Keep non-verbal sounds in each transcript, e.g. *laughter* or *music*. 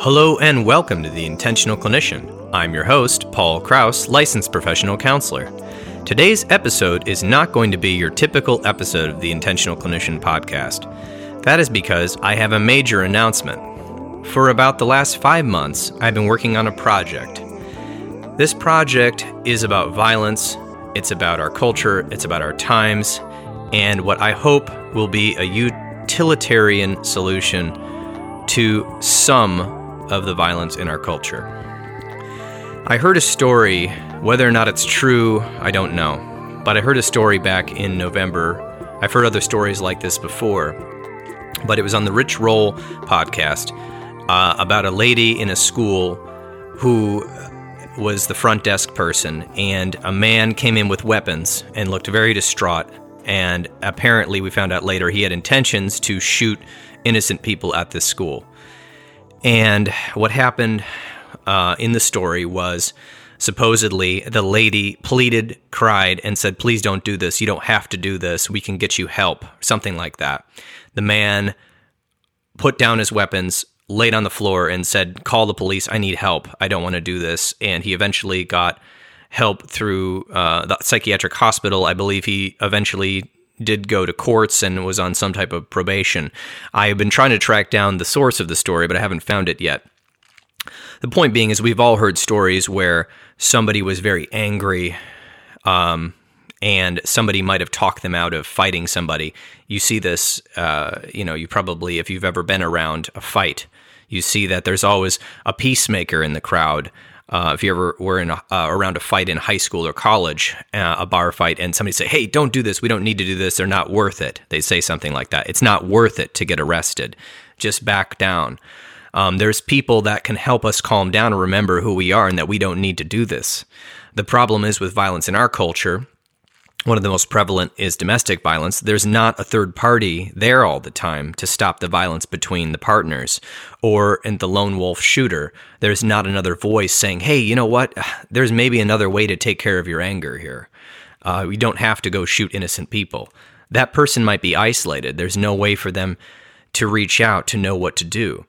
Hello and welcome to The Intentional Clinician. I'm your host, Paul Krauss, licensed professional counselor. Today's episode is not going to be your typical episode of the Intentional Clinician podcast. That is because I have a major announcement. For about the last five months, I've been working on a project. This project is about violence, it's about our culture, it's about our times, and what I hope will be a utilitarian solution to some of the violence in our culture. I heard a story, whether or not it's true, I don't know, but I heard a story back in November. I've heard other stories like this before, but it was on the Rich Roll podcast uh, about a lady in a school who was the front desk person, and a man came in with weapons and looked very distraught. And apparently, we found out later he had intentions to shoot innocent people at this school. And what happened uh, in the story was supposedly the lady pleaded, cried, and said, Please don't do this. You don't have to do this. We can get you help. Something like that. The man put down his weapons, laid on the floor, and said, Call the police. I need help. I don't want to do this. And he eventually got help through uh, the psychiatric hospital. I believe he eventually did go to courts and was on some type of probation. I have been trying to track down the source of the story, but I haven't found it yet. The point being is we've all heard stories where somebody was very angry um, and somebody might have talked them out of fighting somebody. You see this, uh, you know, you probably, if you've ever been around a fight, you see that there's always a peacemaker in the crowd uh, if you ever were in a, uh, around a fight in high school or college, uh, a bar fight, and somebody say, "Hey, don't do this. We don't need to do this. They're not worth it." They say something like that. It's not worth it to get arrested. Just back down. Um, there's people that can help us calm down and remember who we are and that we don't need to do this. The problem is with violence in our culture one of the most prevalent is domestic violence. There's not a third party there all the time to stop the violence between the partners. Or in the lone wolf shooter, there's not another voice saying, hey, you know what? *sighs* There's maybe another way to take care of your anger here. Uh, you don't have to go shoot innocent people. That person might be isolated. There's no way for them to reach out to know what to do.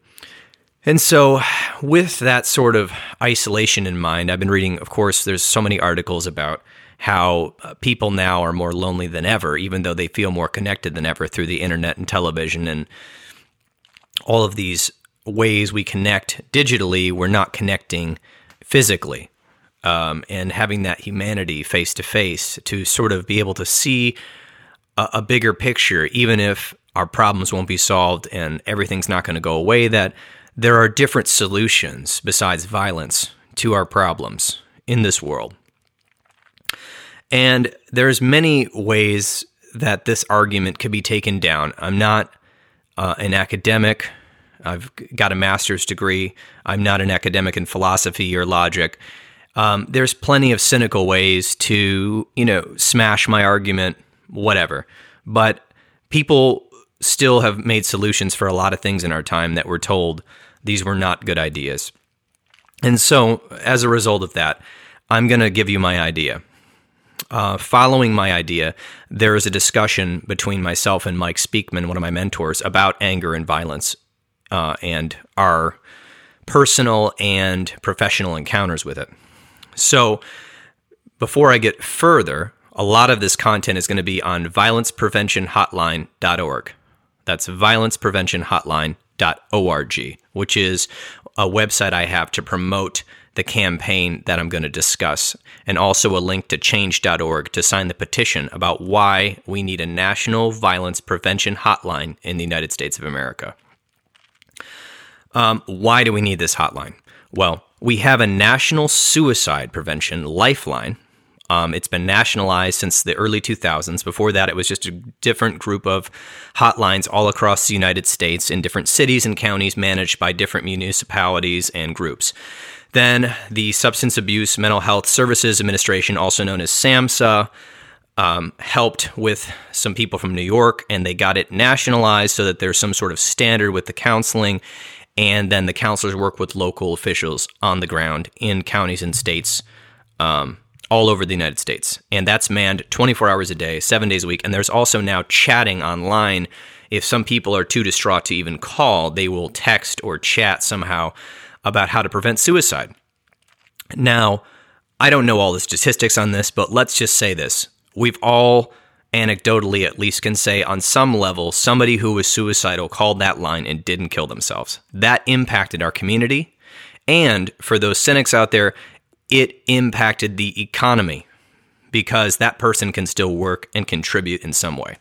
And so, *sighs* with that sort of isolation in mind, I've been reading, of course, there's so many articles about how uh, people now are more lonely than ever, even though they feel more connected than ever through the internet and television and all of these ways we connect digitally, we're not connecting physically. Um, and having that humanity face to face to sort of be able to see a, a bigger picture, even if our problems won't be solved and everything's not going to go away, that there are different solutions besides violence to our problems in this world. And there's many ways that this argument could be taken down. I'm not uh, an academic. I've got a master's degree. I'm not an academic in philosophy or logic. Um, there's plenty of cynical ways to, you know, smash my argument, whatever. But people still have made solutions for a lot of things in our time that were told these were not good ideas. And so, as a result of that, I'm going to give you my idea uh, following my idea, there is a discussion between myself and Mike Speakman, one of my mentors, about anger and violence uh, and our personal and professional encounters with it. So, before I get further, a lot of this content is going to be on violencepreventionhotline.org. That's violencepreventionhotline.org, which is a website I have to promote the campaign that I'm going to discuss, and also a link to change.org to sign the petition about why we need a national violence prevention hotline in the United States of America. Um, why do we need this hotline? Well, we have a national suicide prevention lifeline. Um, it's been nationalized since the early 2000s. Before that, it was just a different group of hotlines all across the United States in different cities and counties managed by different municipalities and groups. Then the Substance Abuse Mental Health Services Administration, also known as SAMHSA, um, helped with some people from New York and they got it nationalized so that there's some sort of standard with the counseling. And then the counselors work with local officials on the ground in counties and states um, all over the United States. And that's manned 24 hours a day, seven days a week. And there's also now chatting online. If some people are too distraught to even call, they will text or chat somehow about how to prevent suicide. Now, I don't know all the statistics on this, but let's just say this. We've all anecdotally at least can say on some level somebody who was suicidal called that line and didn't kill themselves. That impacted our community. And for those cynics out there, it impacted the economy because that person can still work and contribute in some way.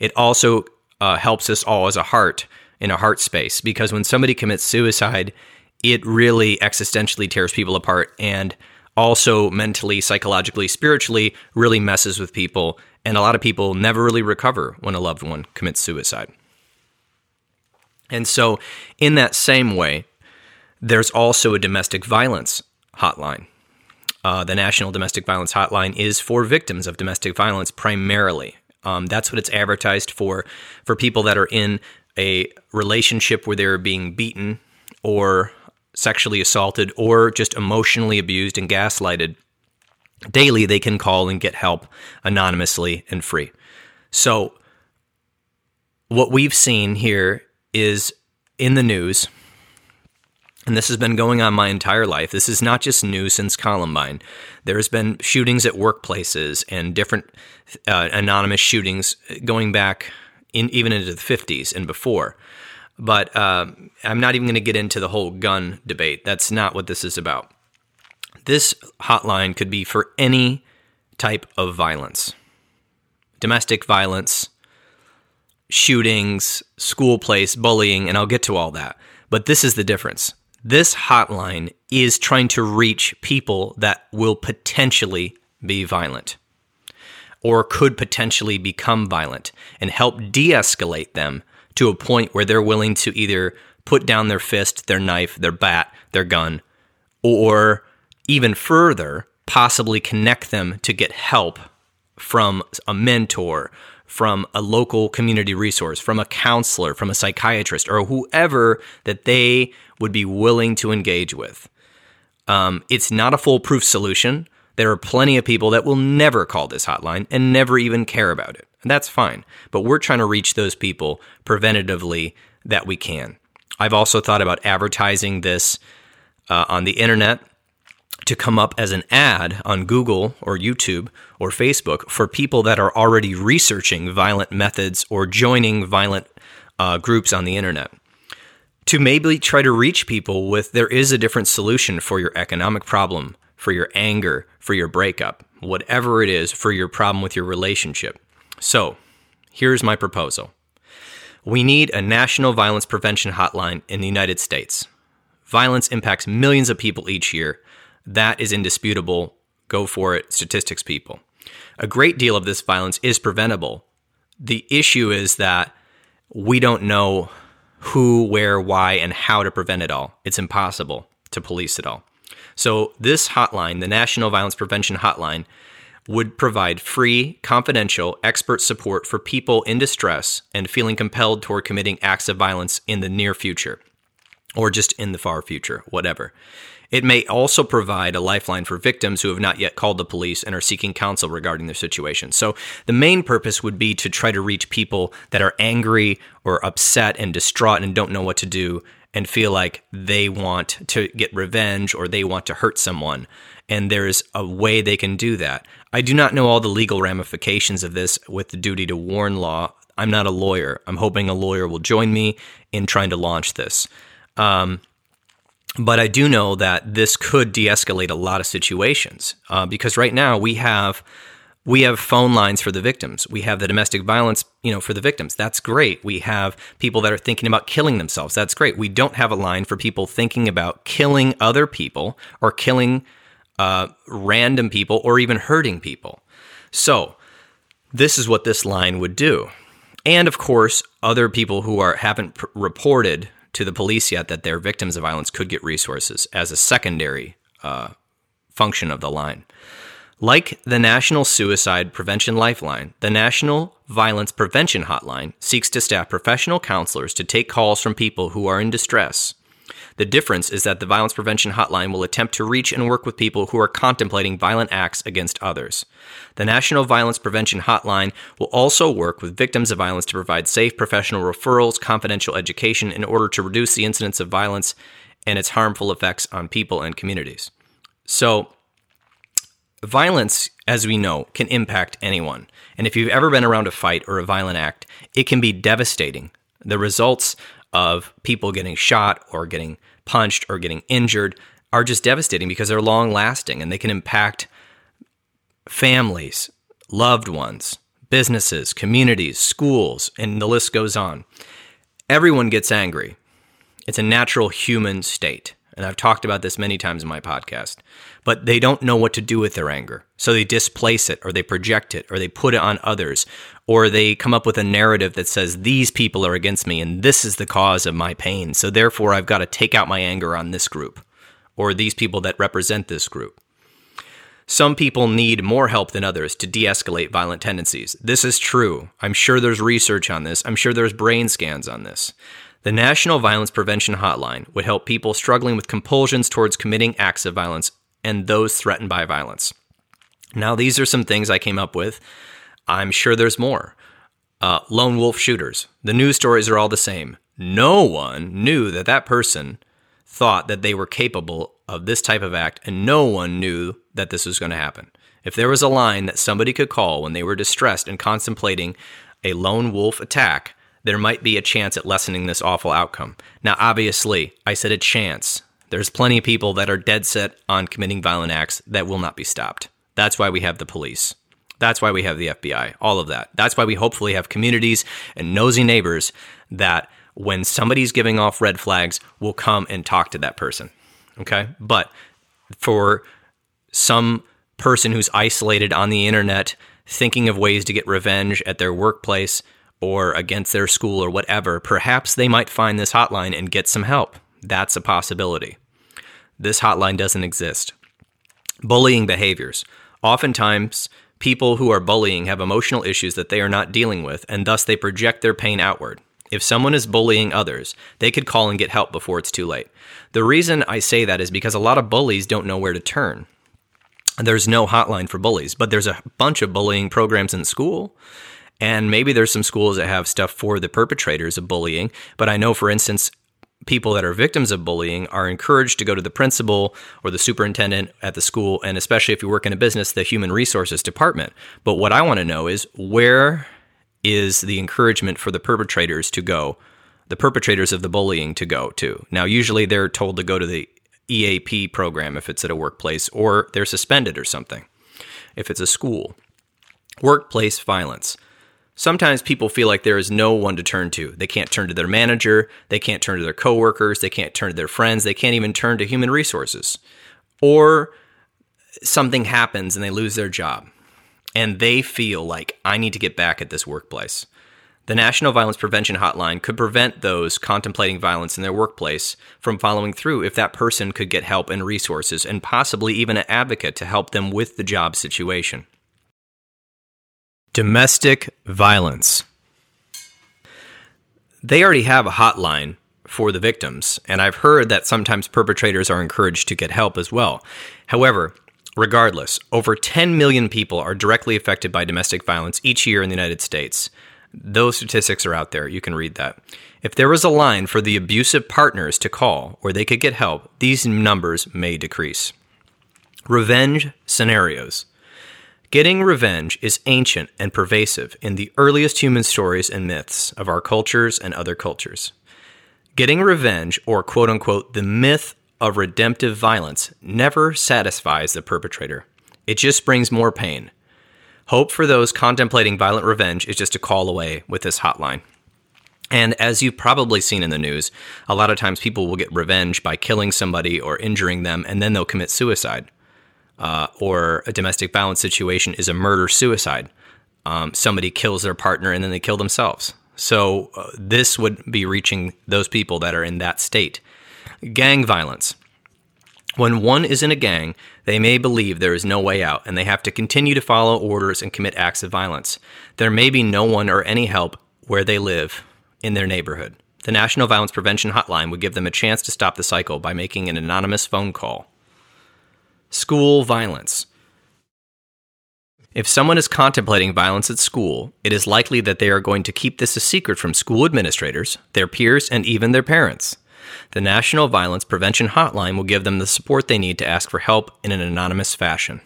It also uh, helps us all as a heart in a heart space because when somebody commits suicide, it really existentially tears people apart and also mentally, psychologically, spiritually really messes with people. And a lot of people never really recover when a loved one commits suicide. And so, in that same way, there's also a domestic violence hotline. Uh, the National Domestic Violence Hotline is for victims of domestic violence primarily. Um, that's what it's advertised for for people that are in a relationship where they're being beaten or sexually assaulted or just emotionally abused and gaslighted daily, they can call and get help anonymously and free. So, what we've seen here is in the news, and this has been going on my entire life. This is not just new since Columbine. There's been shootings at workplaces and different uh, anonymous shootings going back in, even into the 50s and before. But uh, I'm not even going to get into the whole gun debate. That's not what this is about. This hotline could be for any type of violence domestic violence, shootings, school place, bullying, and I'll get to all that. But this is the difference. This hotline is trying to reach people that will potentially be violent or could potentially become violent and help de escalate them to a point where they're willing to either put down their fist, their knife, their bat, their gun, or even further, possibly connect them to get help from a mentor, from a local community resource, from a counselor, from a psychiatrist, or whoever that they would be willing to engage with. Um, it's not a foolproof solution. There are plenty of people that will never call this hotline and never even care about it. And that's fine. But we're trying to reach those people preventatively that we can. I've also thought about advertising this uh, on the internet to come up as an ad on Google or YouTube or Facebook for people that are already researching violent methods or joining violent uh, groups on the internet. To maybe try to reach people with there is a different solution for your economic problem, for your anger, for your breakup, whatever it is, for your problem with your relationship. So, here's my proposal we need a national violence prevention hotline in the United States. Violence impacts millions of people each year. That is indisputable. Go for it, statistics people. A great deal of this violence is preventable. The issue is that we don't know who, where, why, and how to prevent it all. It's impossible to police it all. So, this hotline, the National Violence Prevention Hotline, would provide free, confidential, expert support for people in distress and feeling compelled toward committing acts of violence in the near future or just in the far future, whatever. It may also provide a lifeline for victims who have not yet called the police and are seeking counsel regarding their situation. So, the main purpose would be to try to reach people that are angry or upset and distraught and don't know what to do and feel like they want to get revenge or they want to hurt someone. And there's a way they can do that. I do not know all the legal ramifications of this with the duty to warn law. I'm not a lawyer. I'm hoping a lawyer will join me in trying to launch this. Um, but I do know that this could de-escalate a lot of situations uh, because right now we have we have phone lines for the victims. We have the domestic violence, you know, for the victims. That's great. We have people that are thinking about killing themselves. That's great. We don't have a line for people thinking about killing other people or killing uh, random people or even hurting people. So, this is what this line would do. And of course, other people who are haven't pr- reported to the police yet that they're victims of violence could get resources as a secondary uh, function of the line. Like the National Suicide Prevention Lifeline, the National Violence Prevention Hotline seeks to staff professional counselors to take calls from people who are in distress The difference is that the Violence Prevention Hotline will attempt to reach and work with people who are contemplating violent acts against others. The National Violence Prevention Hotline will also work with victims of violence to provide safe professional referrals, confidential education in order to reduce the incidence of violence and its harmful effects on people and communities. So, violence, as we know, can impact anyone. And if you've ever been around a fight or a violent act, it can be devastating. The results of people getting shot or getting punched or getting injured are just devastating because they're long lasting and they can impact families, loved ones, businesses, communities, schools, and the list goes on. Everyone gets angry. It's a natural human state. And I've talked about this many times in my podcast. But they don't know what to do with their anger. So they displace it or they project it or they put it on others or they come up with a narrative that says these people are against me and this is the cause of my pain. So therefore I've got to take out my anger on this group or these people that represent this group. Some people need more help than others to de escalate violent tendencies. This is true. I'm sure there's research on this. I'm sure there's brain scans on this. The National Violence Prevention Hotline would help people struggling with compulsions towards committing acts of violence and those threatened by violence. Now, these are some things I came up with. I'm sure there's more. Uh, lone wolf shooters. The news stories are all the same. No one knew that that person thought that they were capable of this type of act, and no one knew that this was going to happen. If there was a line that somebody could call when they were distressed and contemplating a lone wolf attack, there might be a chance at lessening this awful outcome. Now, obviously, I said a chance. There's plenty of people that are dead set on committing violent acts that will not be stopped. That's why we have the police. That's why we have the FBI, all of that. That's why we hopefully have communities and nosy neighbors that when somebody's giving off red flags will come and talk to that person. Okay? But for some person who's isolated on the internet thinking of ways to get revenge at their workplace or against their school or whatever, perhaps they might find this hotline and get some help. That's a possibility. This hotline doesn't exist. Bullying behaviors. Oftentimes, people who are bullying have emotional issues that they are not dealing with, and thus they project their pain outward. If someone is bullying others, they could call and get help before it's too late. The reason I say that is because a lot of bullies don't know where to turn. There's no hotline for bullies, but there's a bunch of bullying programs in school. And maybe there's some schools that have stuff for the perpetrators of bullying. But I know, for instance, people that are victims of bullying are encouraged to go to the principal or the superintendent at the school, and especially if you work in a business, the human resources department. But what I want to know is where is the encouragement for the perpetrators to go, the perpetrators of the bullying to go to. Now, usually they're told to go to the EAP program if it's at a workplace, or they're suspended or something if it's a school. Workplace violence. Sometimes people feel like there is no one to turn to. They can't turn to their manager, they can't turn to their coworkers, they can't turn to their friends, they can't even turn to human resources. Or something happens and they lose their job and they feel like I need to get back at this workplace. The National Violence Prevention Hotline could prevent those contemplating violence in their workplace from following through if that person could get help and resources and possibly even an advocate to help them with the job situation. Domestic violence. They already have a hotline for the victims, and I've heard that sometimes perpetrators are encouraged to get help as well. However, Regardless, over 10 million people are directly affected by domestic violence each year in the United States. Those statistics are out there. You can read that. If there was a line for the abusive partners to call where they could get help, these numbers may decrease. Revenge scenarios. Getting revenge is ancient and pervasive in the earliest human stories and myths of our cultures and other cultures. Getting revenge, or quote unquote, the myth of redemptive violence never satisfies the perpetrator. It just brings more pain. Hope for those contemplating violent revenge is just a call away with this hotline. And as you've probably seen in the news, a lot of times people will get revenge by killing somebody or injuring them, and then they'll commit suicide. Uh, or a domestic violence situation is a murder suicide. Um, somebody kills their partner and then they kill themselves. So uh, this would be reaching those people that are in that state. Gang violence. When one is in a gang, they may believe there is no way out and they have to continue to follow orders and commit acts of violence. There may be no one or any help where they live in their neighborhood. The National Violence Prevention Hotline would give them a chance to stop the cycle by making an anonymous phone call. School violence. If someone is contemplating violence at school, it is likely that they are going to keep this a secret from school administrators, their peers, and even their parents. The National Violence Prevention Hotline will give them the support they need to ask for help in an anonymous fashion.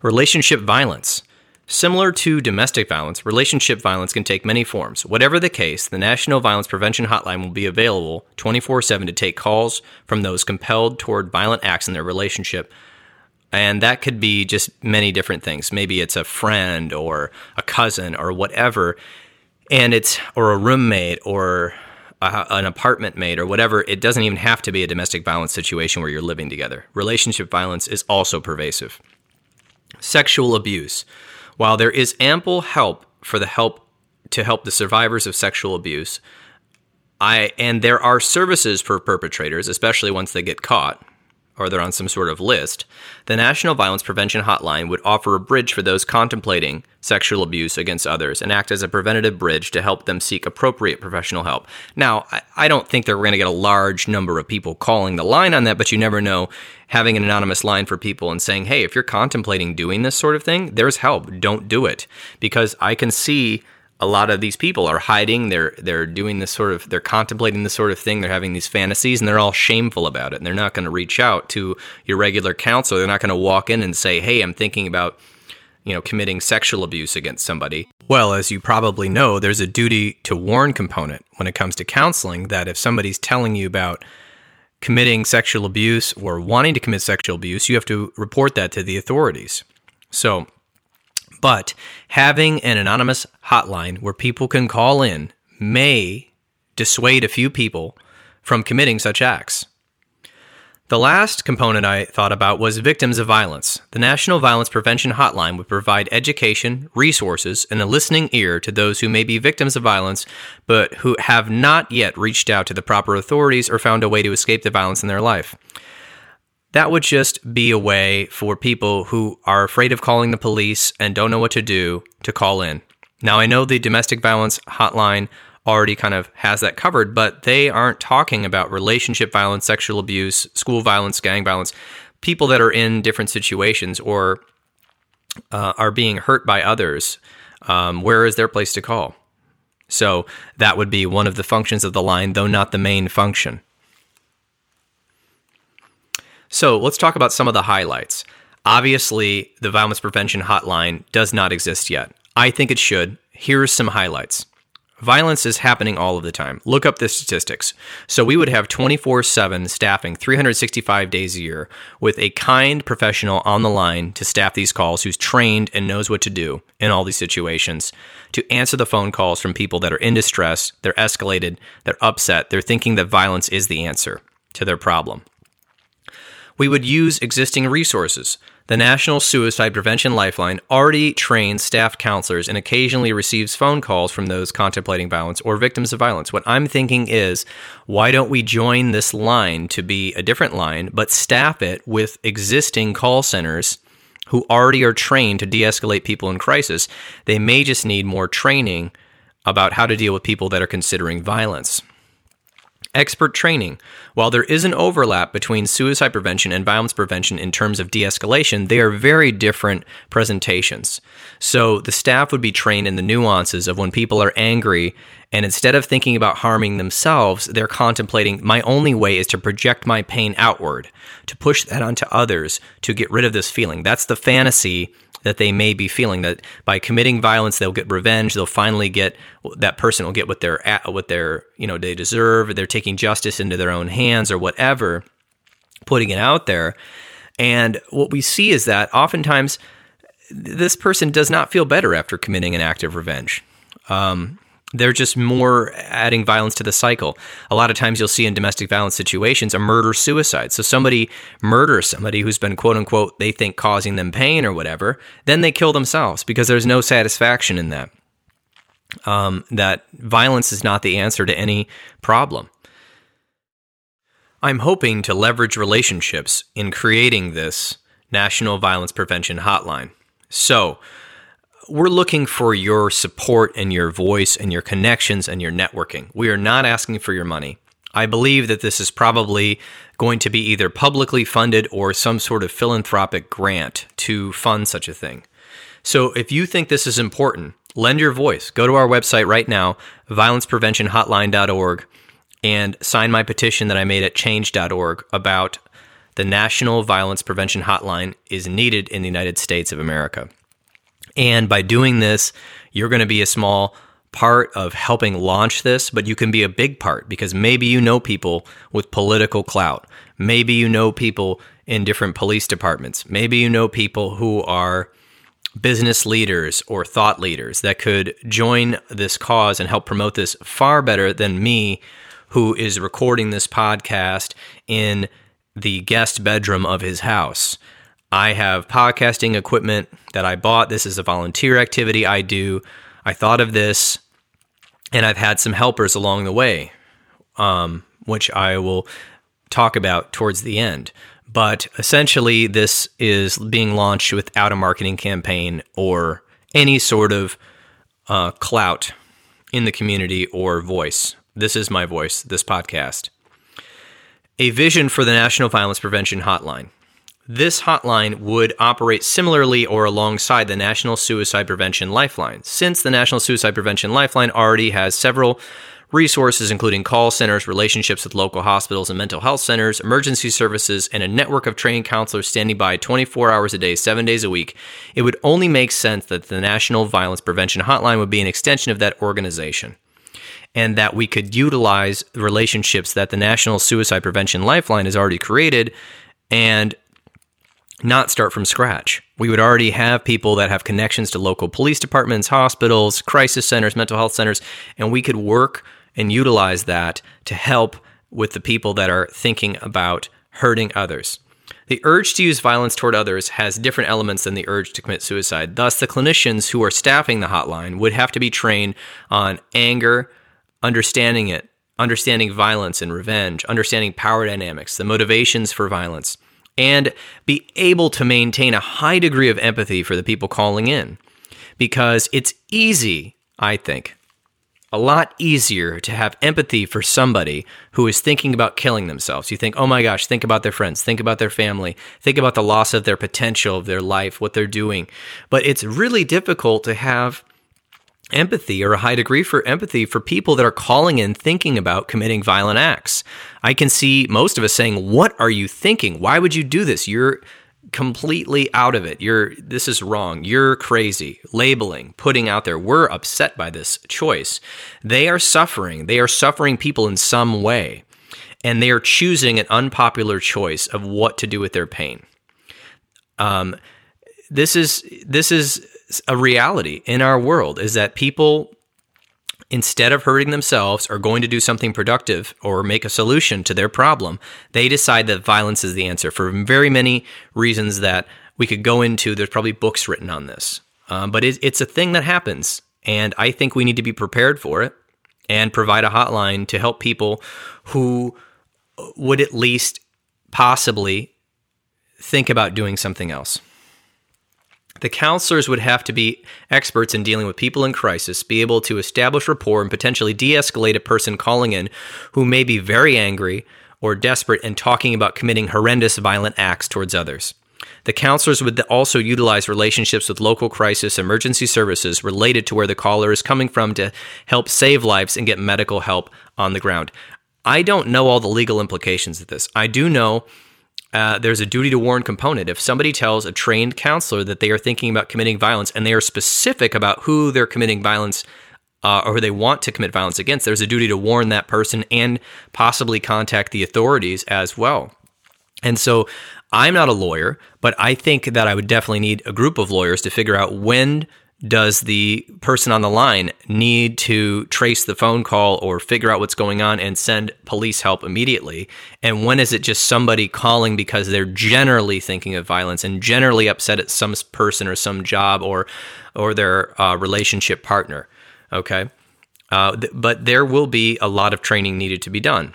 Relationship violence. Similar to domestic violence, relationship violence can take many forms. Whatever the case, the National Violence Prevention Hotline will be available 24 7 to take calls from those compelled toward violent acts in their relationship. And that could be just many different things. Maybe it's a friend or a cousin or whatever. And it's, or a roommate or a, an apartment mate or whatever. It doesn't even have to be a domestic violence situation where you're living together. Relationship violence is also pervasive. Sexual abuse. While there is ample help for the help to help the survivors of sexual abuse, I and there are services for perpetrators, especially once they get caught or they're on some sort of list, the National Violence Prevention Hotline would offer a bridge for those contemplating sexual abuse against others and act as a preventative bridge to help them seek appropriate professional help. Now, I, don't think they're going to get a large number of people calling the line on that, but you never know. Having an anonymous line for people and saying, hey, if you're contemplating doing this sort of thing, there's help. Don't do it. Because I can see a lot of these people are hiding they're they're doing this sort of they're contemplating this sort of thing they're having these fantasies and they're all shameful about it. And they're not going to reach out to your regular counselor they're not going to walk in and say hey i'm thinking about you know committing sexual abuse against somebody. Well as you probably know there's a duty to warn component when it comes to counseling that if somebody's telling you about committing sexual abuse or wanting to commit sexual abuse you have to report that to the authorities. So but having an anonymous hotline where people can call in may dissuade a few people from committing such acts. The last component I thought about was victims of violence. The National Violence Prevention Hotline would provide education, resources, and a listening ear to those who may be victims of violence but who have not yet reached out to the proper authorities or found a way to escape the violence in their life that would just be a way for people who are afraid of calling the police and don't know what to do to call in. Now, I know the domestic violence hotline already kind of has that covered, but they aren't talking about relationship violence, sexual abuse, school violence, gang violence, people that are in different situations or uh, are being hurt by others. Um, where is their place to call? So that would be one of the functions of the line, though not the main function. So let's talk about some of the highlights. Obviously, the violence prevention hotline does not exist yet. I think it should. Here are some highlights. Violence is happening all of the time. Look up the statistics. So we would have 24 7 staffing 365 days a year with a kind professional on the line to staff these calls who's trained and knows what to do in all these situations to answer the phone calls from people that are in distress, they're escalated, they're upset, they're thinking that violence is the answer to their problem we would use existing resources. The National Suicide Prevention Lifeline already trains staff counselors and occasionally receives phone calls from those contemplating violence or victims of violence. What I'm thinking is, why don't we join this line to be a different line, but staff it with existing call centers who already are trained to de escalate people in crisis? They may just need more training about how to deal with people that are considering violence. Expert training. While there is an overlap between suicide prevention and violence prevention in terms of de escalation, they are very different presentations. So the staff would be trained in the nuances of when people are angry, and instead of thinking about harming themselves, they're contemplating my only way is to project my pain outward, to push that onto others, to get rid of this feeling. That's the fantasy that they may be feeling that by committing violence they'll get revenge. They'll finally get that person will get what they're at what they're you know they deserve. They're taking justice into their own hands or whatever putting it out there. And what we see is that oftentimes this person does not feel better after committing an act of revenge. Um, they're just more adding violence to the cycle. A lot of times you'll see in domestic violence situations a murder suicide. So somebody murders somebody who's been quote unquote they think causing them pain or whatever, then they kill themselves because there's no satisfaction in that. Um, that violence is not the answer to any problem. I'm hoping to leverage relationships in creating this National Violence Prevention Hotline. So, we're looking for your support and your voice and your connections and your networking. We are not asking for your money. I believe that this is probably going to be either publicly funded or some sort of philanthropic grant to fund such a thing. So if you think this is important, lend your voice. Go to our website right now, violencepreventionhotline.org, and sign my petition that I made at change.org about the National Violence Prevention Hotline is needed in the United States of America. And by doing this, you're going to be a small part of helping launch this, but you can be a big part because maybe you know people with political clout. Maybe you know people in different police departments. Maybe you know people who are business leaders or thought leaders that could join this cause and help promote this far better than me, who is recording this podcast in the guest bedroom of his house. I have podcasting equipment that I bought. This is a volunteer activity I do. I thought of this, and I've had some helpers along the way, um, which I will talk about towards the end. But essentially, this is being launched without a marketing campaign or any sort of uh, clout in the community or voice. This is my voice, this podcast. A vision for the National Violence Prevention Hotline. This hotline would operate similarly or alongside the National Suicide Prevention Lifeline, since the National Suicide Prevention Lifeline already has several resources, including call centers, relationships with local hospitals and mental health centers, emergency services, and a network of trained counselors standing by 24 hours a day, seven days a week. It would only make sense that the National Violence Prevention Hotline would be an extension of that organization and that we could utilize the relationships that the National Suicide Prevention Lifeline has already created and not start from scratch. We would already have people that have connections to local police departments, hospitals, crisis centers, mental health centers, and we could work and utilize that to help with the people that are thinking about hurting others. The urge to use violence toward others has different elements than the urge to commit suicide. Thus, the clinicians who are staffing the hotline would have to be trained on anger, understanding it, understanding violence and revenge, understanding power dynamics, the motivations for violence and be able to maintain a high degree of empathy for the people calling in. Because it's easy, I think, a lot easier to have empathy for somebody who is thinking about killing themselves. You think, oh my gosh, think about their friends, think about their family, think about the loss of their potential, of their life, what they're doing. But it's really difficult to have empathy or a high degree for empathy for people that are calling in thinking about committing violent acts. I can see most of us saying, "What are you thinking? Why would you do this? You're completely out of it. You're this is wrong. You're crazy." Labeling, putting out there, "We're upset by this choice." They are suffering. They are suffering people in some way. And they are choosing an unpopular choice of what to do with their pain. Um, this is this is a reality in our world is that people instead of hurting themselves are going to do something productive or make a solution to their problem. They decide that violence is the answer for very many reasons that we could go into. There's probably books written on this. Um, but it, it's a thing that happens and i think we need to be prepared for it and provide a hotline to help people who would at least possibly think about doing something else the counselors would have to be experts in dealing with people in crisis, be able to establish rapport and potentially de escalate a person calling in who may be very angry or desperate and talking about committing horrendous violent acts towards others. The counselors would also utilize relationships with local crisis emergency services related to where the caller is coming from to help save lives and get medical help on the ground. I don't know all the legal implications of this. I do know uh, there's a duty to warn component. If somebody tells a trained counselor that they are thinking about committing violence and they are specific about who they're committing violence uh, or who they want to commit violence against, there's a duty to warn that person and possibly contact the authorities as well. And so I'm not a lawyer, but I think that I would definitely need a group of lawyers to figure out when does the person on the line need to trace the phone call or figure out what's going on and send police help immediately? And when is it just somebody calling because they're generally thinking of violence and generally upset at some person or some job or or their uh, relationship partner? Okay, uh, th- but there will be a lot of training needed to be done.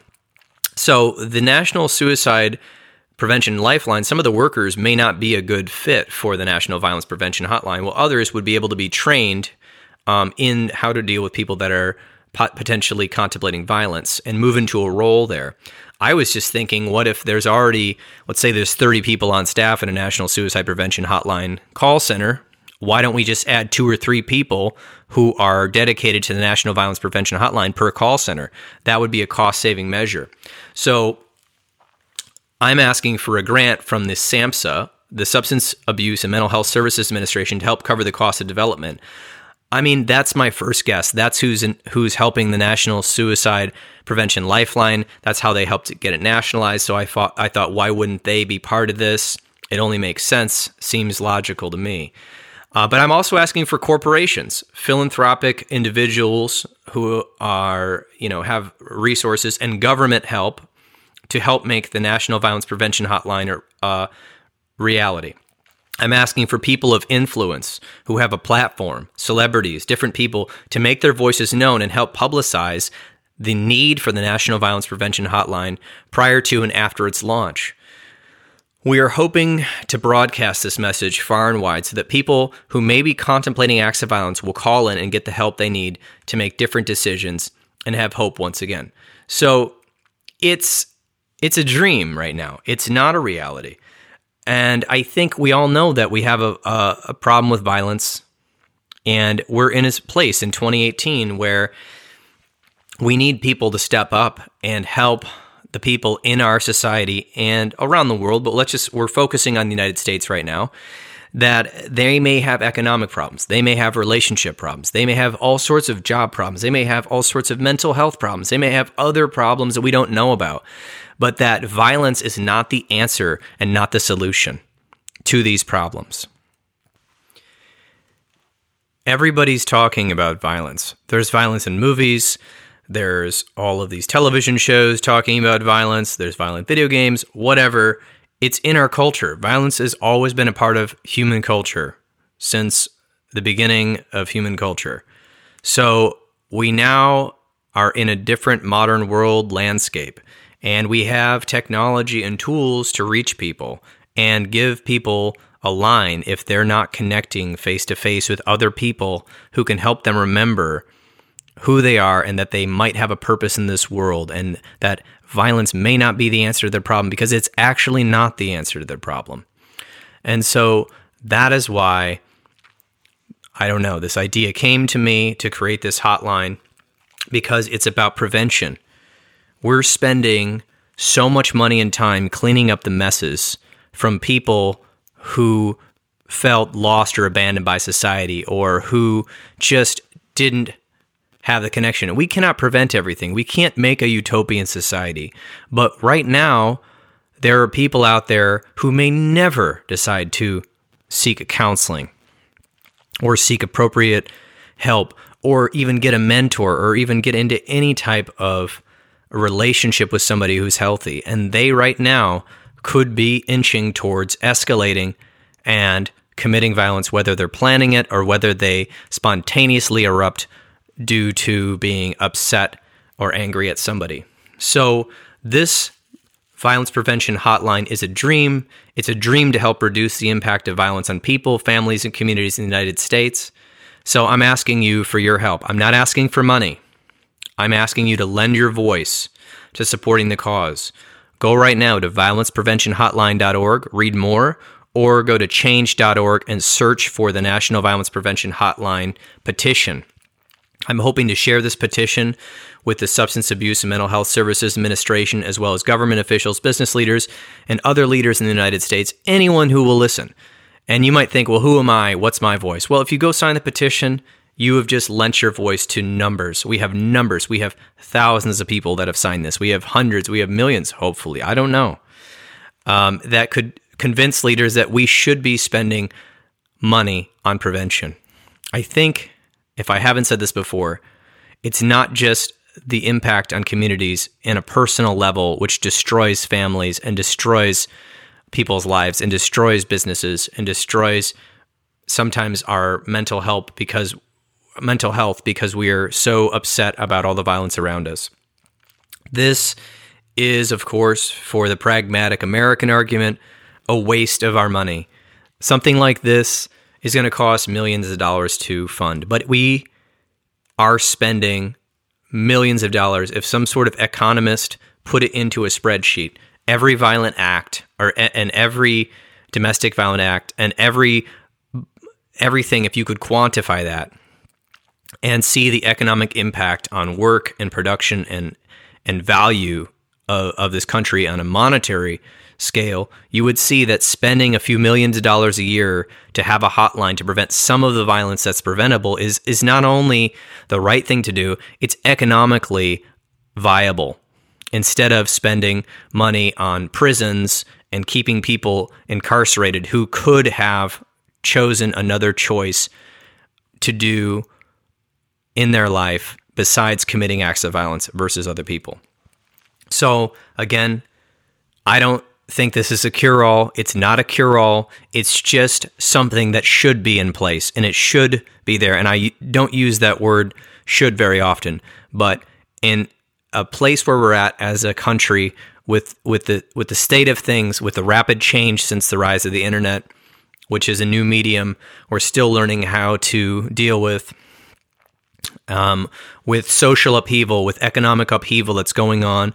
So the National Suicide Prevention Lifeline, some of the workers may not be a good fit for the National Violence Prevention Hotline, while others would be able to be trained um, in how to deal with people that are potentially contemplating violence and move into a role there. I was just thinking, what if there's already, let's say there's 30 people on staff in a National Suicide Prevention Hotline call center. Why don't we just add two or three people who are dedicated to the National Violence Prevention Hotline per call center? That would be a cost saving measure. So I'm asking for a grant from the SAMHSA, the Substance Abuse and Mental Health Services Administration, to help cover the cost of development. I mean, that's my first guess. That's who's in, who's helping the National Suicide Prevention Lifeline. That's how they helped get it nationalized. So I thought, I thought, why wouldn't they be part of this? It only makes sense. Seems logical to me. Uh, but I'm also asking for corporations, philanthropic individuals who are, you know, have resources and government help to help make the National Violence Prevention Hotline a uh, reality. I'm asking for people of influence who have a platform, celebrities, different people, to make their voices known and help publicize the need for the National Violence Prevention Hotline prior to and after its launch. We are hoping to broadcast this message far and wide so that people who may be contemplating acts of violence will call in and get the help they need to make different decisions and have hope once again. So it's it's a dream right now. It's not a reality. And I think we all know that we have a, a, a problem with violence. And we're in a place in 2018 where we need people to step up and help the people in our society and around the world. But let's just, we're focusing on the United States right now that they may have economic problems. They may have relationship problems. They may have all sorts of job problems. They may have all sorts of mental health problems. They may have other problems that we don't know about but that violence is not the answer and not the solution to these problems. Everybody's talking about violence. There's violence in movies. There's all of these television shows talking about violence. There's violent video games, whatever. It's in our culture. Violence has always been a part of human culture since the beginning of human culture. So we now are in a different modern world landscape. And we have technology and tools to reach people and give people a line if they're not connecting face to face with other people who can help them remember who they are and that they might have a purpose in this world and that violence may not be the answer to their problem because it's actually not the answer to their problem. And so that is why I don't know, this idea came to me to create this hotline because it's about prevention we're spending so much money and time cleaning up the messes from people who felt lost or abandoned by society or who just didn't have the connection. We cannot prevent everything. We can't make a utopian society. But right now, there are people out there who may never decide to seek counseling or seek appropriate help or even get a mentor or even get into any type of a relationship with somebody who's healthy. And they right now could be inching towards escalating and committing violence, whether they're planning it or whether they spontaneously erupt due to being upset or angry at somebody. So, this violence prevention hotline is a dream. It's a dream to help reduce the impact of violence on people, families, and communities in the United States. So, I'm asking you for your help. I'm not asking for money. I'm asking you to lend your voice to supporting the cause. Go right now to violencepreventionhotline.org, read more, or go to change.org and search for the National Violence Prevention Hotline petition. I'm hoping to share this petition with the Substance Abuse and Mental Health Services Administration, as well as government officials, business leaders, and other leaders in the United States, anyone who will listen. And you might think, well, who am I? What's my voice? Well, if you go sign the petition, you have just lent your voice to numbers. We have numbers. We have thousands of people that have signed this. We have hundreds. We have millions, hopefully. I don't know. Um, that could convince leaders that we should be spending money on prevention. I think, if I haven't said this before, it's not just the impact on communities in a personal level, which destroys families and destroys people's lives and destroys businesses and destroys sometimes our mental health because mental health because we are so upset about all the violence around us. This is, of course, for the pragmatic American argument, a waste of our money. Something like this is going to cost millions of dollars to fund, but we are spending millions of dollars if some sort of economist put it into a spreadsheet. Every violent act or and every domestic violent act and every everything if you could quantify that and see the economic impact on work and production and and value of, of this country on a monetary scale, you would see that spending a few millions of dollars a year to have a hotline to prevent some of the violence that's preventable is is not only the right thing to do, it's economically viable. Instead of spending money on prisons and keeping people incarcerated who could have chosen another choice to do in their life besides committing acts of violence versus other people. So, again, I don't think this is a cure all. It's not a cure all. It's just something that should be in place and it should be there. And I don't use that word should very often, but in a place where we're at as a country with with the with the state of things, with the rapid change since the rise of the internet, which is a new medium, we're still learning how to deal with um, with social upheaval, with economic upheaval that's going on.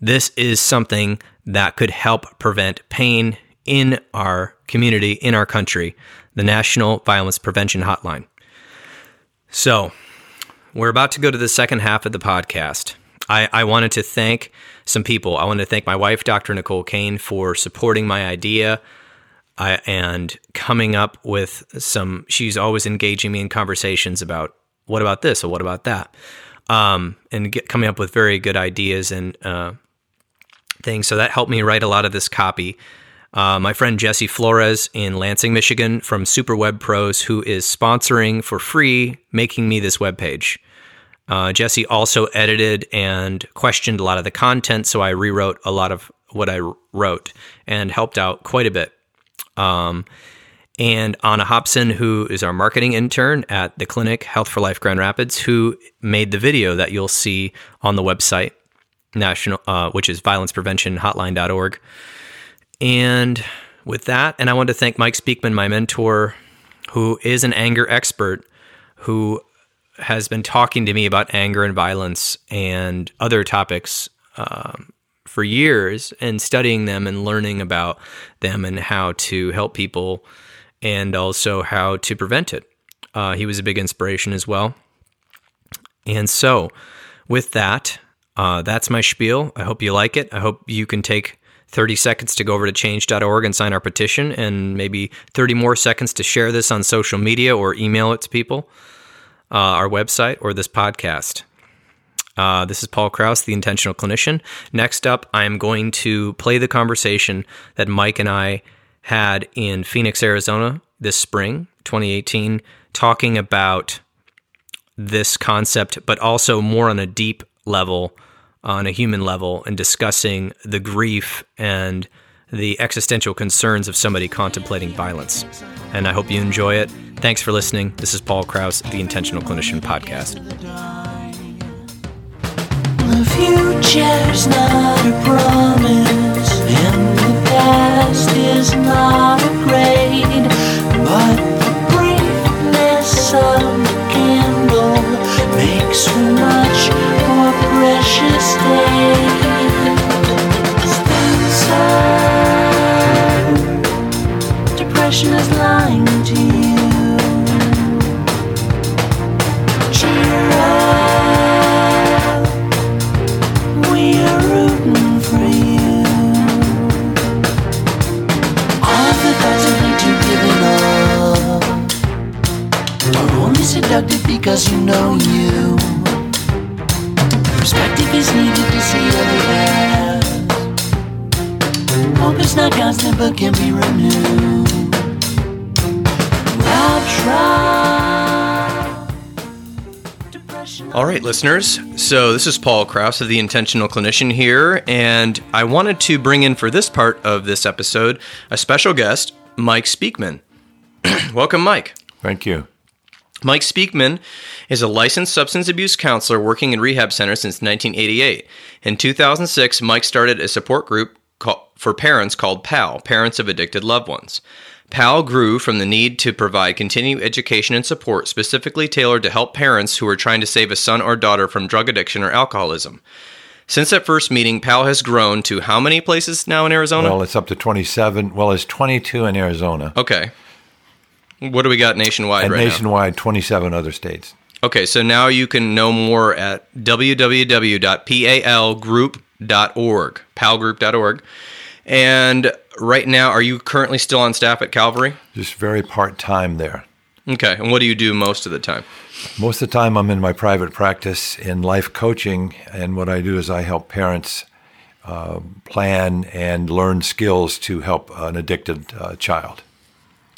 This is something that could help prevent pain in our community, in our country, the National Violence Prevention Hotline. So, we're about to go to the second half of the podcast. I, I wanted to thank some people. I want to thank my wife, Dr. Nicole Kane, for supporting my idea uh, and coming up with some. She's always engaging me in conversations about what about this or what about that, um, and get, coming up with very good ideas and uh, things. So that helped me write a lot of this copy. Uh, my friend Jesse Flores in Lansing, Michigan, from Super Web Pros, who is sponsoring for free, making me this webpage. Uh, Jesse also edited and questioned a lot of the content, so I rewrote a lot of what I wrote and helped out quite a bit. Um, and Anna Hobson, who is our marketing intern at the clinic Health for Life Grand Rapids, who made the video that you'll see on the website, national, uh, which is violencepreventionhotline.org. And with that, and I want to thank Mike Speakman, my mentor, who is an anger expert, who has been talking to me about anger and violence and other topics um, for years and studying them and learning about them and how to help people and also how to prevent it. Uh, he was a big inspiration as well. And so, with that, uh, that's my spiel. I hope you like it. I hope you can take 30 seconds to go over to change.org and sign our petition, and maybe 30 more seconds to share this on social media or email it to people, uh, our website, or this podcast. Uh, this is Paul Krauss, the intentional clinician. Next up, I am going to play the conversation that Mike and I had in Phoenix, Arizona this spring, 2018, talking about this concept, but also more on a deep level, on a human level, and discussing the grief and the existential concerns of somebody contemplating violence. And I hope you enjoy it. Thanks for listening. This is Paul Krauss, the Intentional Clinician Podcast. The future's not a promise, past is not a grade, but the briefness of the candle makes for much more precious days. Spencer, depression is lying to you. Only seductive because you know you. Perspective is needed to see other paths. Hope is not constant but can be renewed. I'll try. Depression All right, listeners. So this is Paul Krauss of the Intentional Clinician here, and I wanted to bring in for this part of this episode a special guest, Mike Speakman. *clears throat* Welcome, Mike. Thank you. Mike Speakman is a licensed substance abuse counselor working in rehab centers since 1988. In 2006, Mike started a support group for parents called PAL, Parents of Addicted Loved Ones. PAL grew from the need to provide continued education and support specifically tailored to help parents who are trying to save a son or daughter from drug addiction or alcoholism. Since that first meeting, PAL has grown to how many places now in Arizona? Well, it's up to 27. Well, it's 22 in Arizona. Okay. What do we got nationwide and right nationwide, 27 other states. Okay, so now you can know more at www.palgroup.org, palgroup.org. And right now, are you currently still on staff at Calvary? Just very part time there. Okay, and what do you do most of the time? Most of the time, I'm in my private practice in life coaching, and what I do is I help parents uh, plan and learn skills to help an addicted uh, child.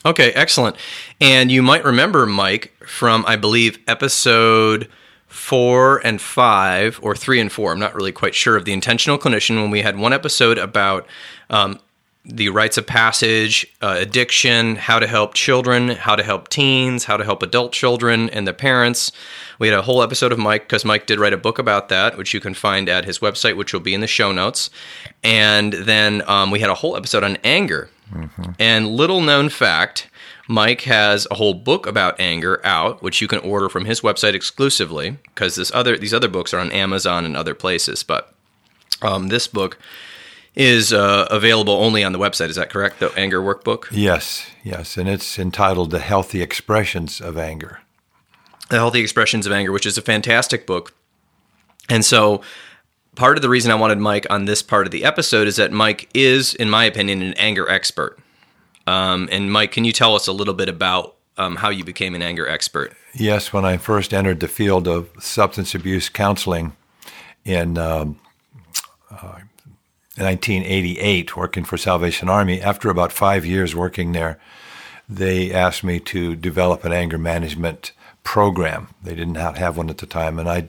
Okay, excellent. And you might remember Mike from, I believe, episode four and five, or three and four. I'm not really quite sure of the intentional clinician when we had one episode about um, the rites of passage, uh, addiction, how to help children, how to help teens, how to help adult children and their parents. We had a whole episode of Mike because Mike did write a book about that, which you can find at his website, which will be in the show notes. And then um, we had a whole episode on anger. Mm-hmm. And little known fact Mike has a whole book about anger out, which you can order from his website exclusively because this other these other books are on Amazon and other places. But um, this book is uh, available only on the website. Is that correct? The anger workbook. Yes, yes, and it's entitled "The Healthy Expressions of Anger." The Healthy Expressions of Anger, which is a fantastic book. And so, part of the reason I wanted Mike on this part of the episode is that Mike is, in my opinion, an anger expert. Um, and Mike, can you tell us a little bit about um, how you became an anger expert? Yes, when I first entered the field of substance abuse counseling in um, uh, 1988, working for Salvation Army, after about five years working there, they asked me to develop an anger management program. They didn't have one at the time, and I,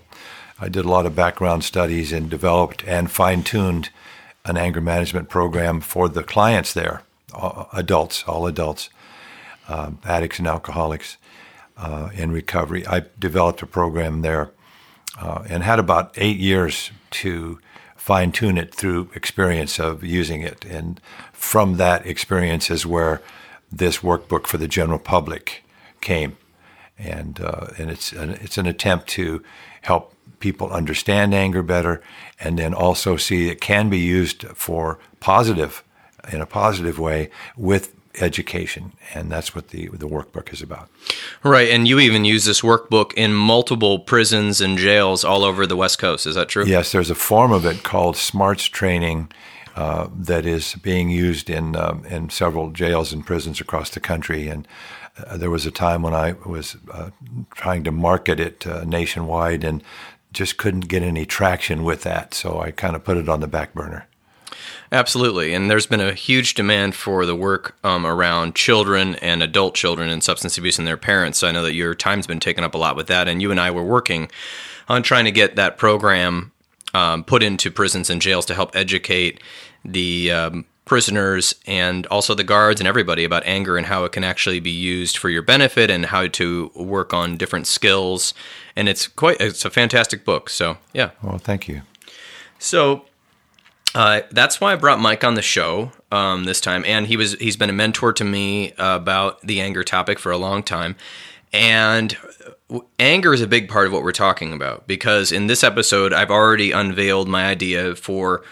I did a lot of background studies and developed and fine tuned an anger management program for the clients there adults, all adults, uh, addicts and alcoholics uh, in recovery. I developed a program there uh, and had about eight years to fine tune it through experience of using it. And from that experience is where this workbook for the general public came. And, uh, and it's, an, it's an attempt to help people understand anger better and then also see it can be used for positive in a positive way with education. And that's what the the workbook is about. Right and you even use this workbook in multiple prisons and jails all over the west coast is that true? Yes there's a form of it called smarts training uh, that is being used in um, in several jails and prisons across the country. And uh, there was a time when I was uh, trying to market it uh, nationwide and just couldn't get any traction with that so I kind of put it on the back burner Absolutely. And there's been a huge demand for the work um, around children and adult children and substance abuse and their parents. So I know that your time's been taken up a lot with that. And you and I were working on trying to get that program um, put into prisons and jails to help educate the um, prisoners and also the guards and everybody about anger and how it can actually be used for your benefit and how to work on different skills. And it's quite, it's a fantastic book. So, yeah. Well, thank you. So, uh, that's why I brought Mike on the show um, this time, and he was he's been a mentor to me about the anger topic for a long time, and anger is a big part of what we're talking about because in this episode I've already unveiled my idea for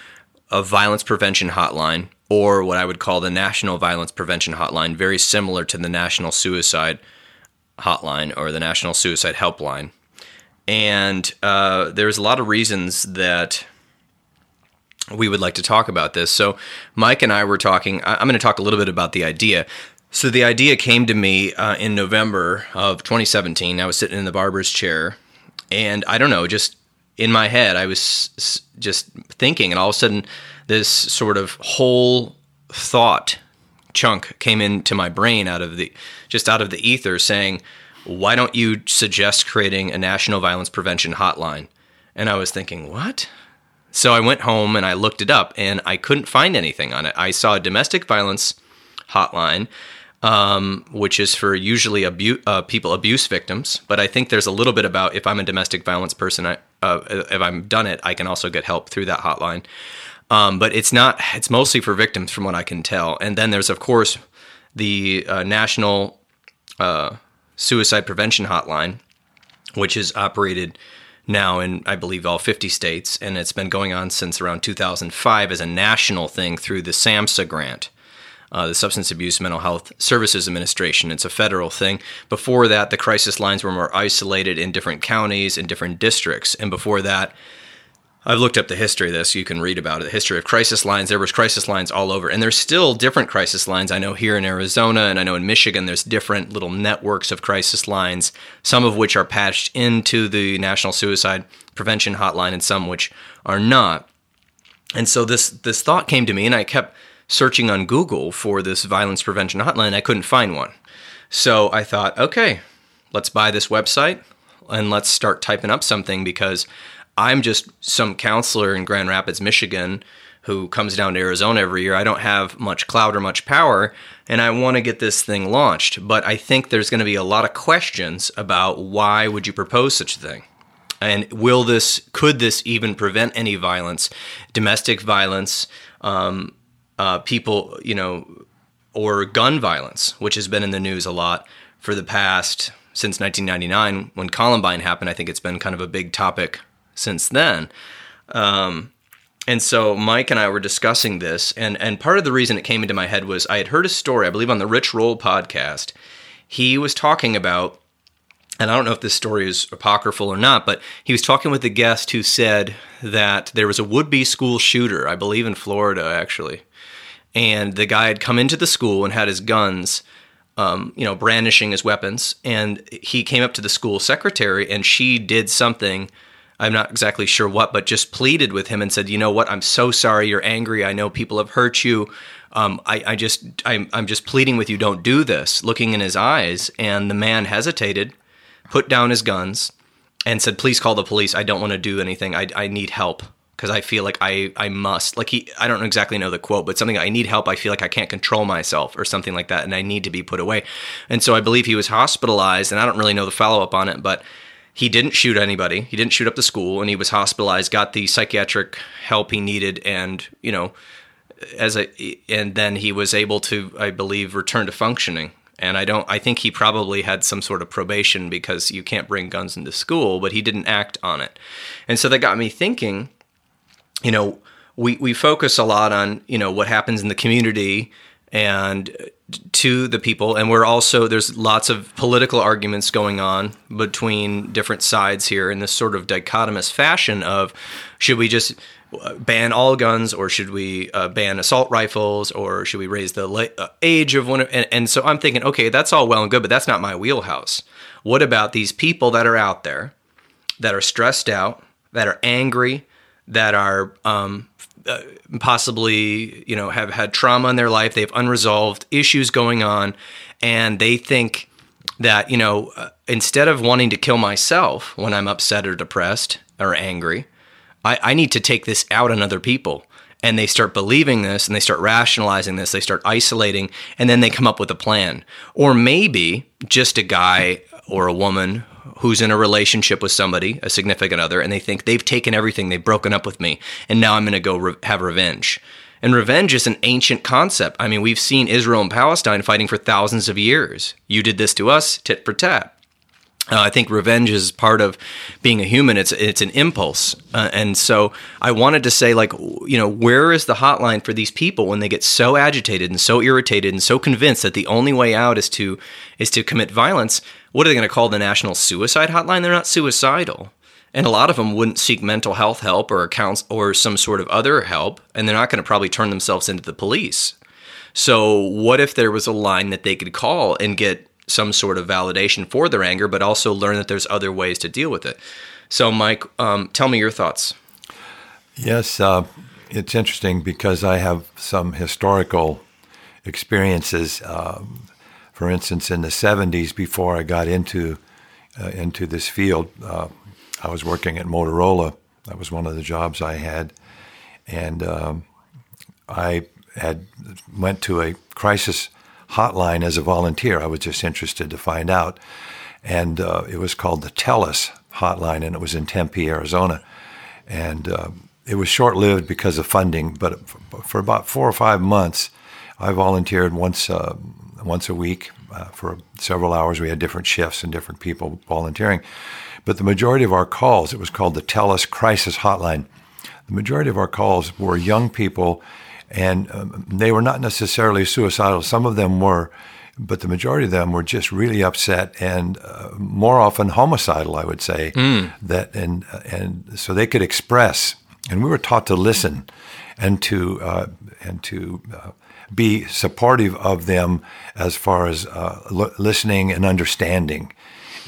a violence prevention hotline or what I would call the National Violence Prevention Hotline, very similar to the National Suicide Hotline or the National Suicide Helpline. And uh, there's a lot of reasons that we would like to talk about this. So, Mike and I were talking. I'm going to talk a little bit about the idea. So, the idea came to me uh, in November of 2017. I was sitting in the barber's chair, and I don't know, just in my head, I was just thinking, and all of a sudden, this sort of whole thought chunk came into my brain out of the just out of the ether saying why don't you suggest creating a national violence prevention hotline and i was thinking what so I went home and I looked it up and I couldn't find anything on it. I saw a domestic violence hotline, um, which is for usually abu- uh, people abuse victims. But I think there's a little bit about if I'm a domestic violence person, I, uh, if I'm done it, I can also get help through that hotline. Um, but it's not. It's mostly for victims, from what I can tell. And then there's of course the uh, National uh, Suicide Prevention Hotline, which is operated now in I believe all 50 states, and it's been going on since around 2005 as a national thing through the SAMHSA grant uh, the Substance Abuse Mental Health Services Administration. It's a federal thing. Before that, the crisis lines were more isolated in different counties and different districts. And before that, I've looked up the history of this. You can read about it. The history of crisis lines. There was crisis lines all over, and there's still different crisis lines. I know here in Arizona, and I know in Michigan, there's different little networks of crisis lines. Some of which are patched into the National Suicide Prevention Hotline, and some which are not. And so this this thought came to me, and I kept searching on Google for this violence prevention hotline, I couldn't find one. So I thought, okay, let's buy this website and let's start typing up something because I'm just some counselor in Grand Rapids, Michigan, who comes down to Arizona every year. I don't have much cloud or much power, and I want to get this thing launched. But I think there's going to be a lot of questions about why would you propose such a thing? And will this, could this even prevent any violence, domestic violence, um, uh, people, you know, or gun violence, which has been in the news a lot for the past since 1999 when Columbine happened. I think it's been kind of a big topic since then. Um, and so Mike and I were discussing this, and and part of the reason it came into my head was I had heard a story, I believe, on the Rich Roll podcast. He was talking about, and I don't know if this story is apocryphal or not, but he was talking with a guest who said that there was a would-be school shooter, I believe in Florida, actually, and the guy had come into the school and had his guns um, you know brandishing his weapons and he came up to the school secretary and she did something i'm not exactly sure what but just pleaded with him and said you know what? I'm so sorry. You're angry. I know people have hurt you. Um, I, I, just I'm, I'm just pleading with you. Don't do this. Looking in his eyes and the man hesitated put down his guns and said please call the police. I don't want to do anything. I, I need help because I feel like I I must. Like he I don't exactly know the quote, but something I need help. I feel like I can't control myself or something like that, and I need to be put away. And so I believe he was hospitalized, and I don't really know the follow up on it, but he didn't shoot anybody. He didn't shoot up the school, and he was hospitalized, got the psychiatric help he needed, and you know, as a and then he was able to, I believe, return to functioning. And I don't. I think he probably had some sort of probation because you can't bring guns into school, but he didn't act on it. And so that got me thinking you know, we, we focus a lot on, you know, what happens in the community and to the people. And we're also, there's lots of political arguments going on between different sides here in this sort of dichotomous fashion of should we just ban all guns or should we uh, ban assault rifles or should we raise the la- uh, age of one? And, and so I'm thinking, okay, that's all well and good, but that's not my wheelhouse. What about these people that are out there that are stressed out, that are angry, that are um, uh, possibly you know have had trauma in their life. They have unresolved issues going on and they think that you know uh, instead of wanting to kill myself when i'm upset or depressed or angry I, I need to take this out on other people. And they start believing this and they start rationalizing this they start isolating and then they come up with a plan. Or maybe just a guy or a woman who's in a relationship with somebody, a significant other, and they think they've taken everything, they've broken up with me, and now I'm going to go re- have revenge. And revenge is an ancient concept. I mean, we've seen Israel and Palestine fighting for thousands of years. You did this to us, tit for tat. Uh, I think revenge is part of being a human. It's it's an impulse, uh, and so I wanted to say, like, you know, where is the hotline for these people when they get so agitated and so irritated and so convinced that the only way out is to is to commit violence? What are they going to call the national suicide hotline? They're not suicidal, and a lot of them wouldn't seek mental health help or accounts or some sort of other help, and they're not going to probably turn themselves into the police. So, what if there was a line that they could call and get some sort of validation for their anger, but also learn that there's other ways to deal with it. So, Mike, um, tell me your thoughts. Yes, uh, it's interesting because I have some historical experiences. Um, for instance, in the 70s, before I got into uh, into this field, uh, I was working at Motorola. That was one of the jobs I had, and um, I had went to a crisis hotline as a volunteer. I was just interested to find out. And uh, it was called the TELUS hotline, and it was in Tempe, Arizona. And uh, it was short lived because of funding, but for about four or five months, I volunteered once, uh, once a week uh, for several hours. We had different shifts and different people volunteering. But the majority of our calls, it was called the TELUS Crisis Hotline. The majority of our calls were young people, and um, they were not necessarily suicidal. Some of them were, but the majority of them were just really upset and uh, more often homicidal, I would say. Mm. That and and so they could express, and we were taught to listen, and to uh, and to uh, be supportive of them as far as uh, l- listening and understanding.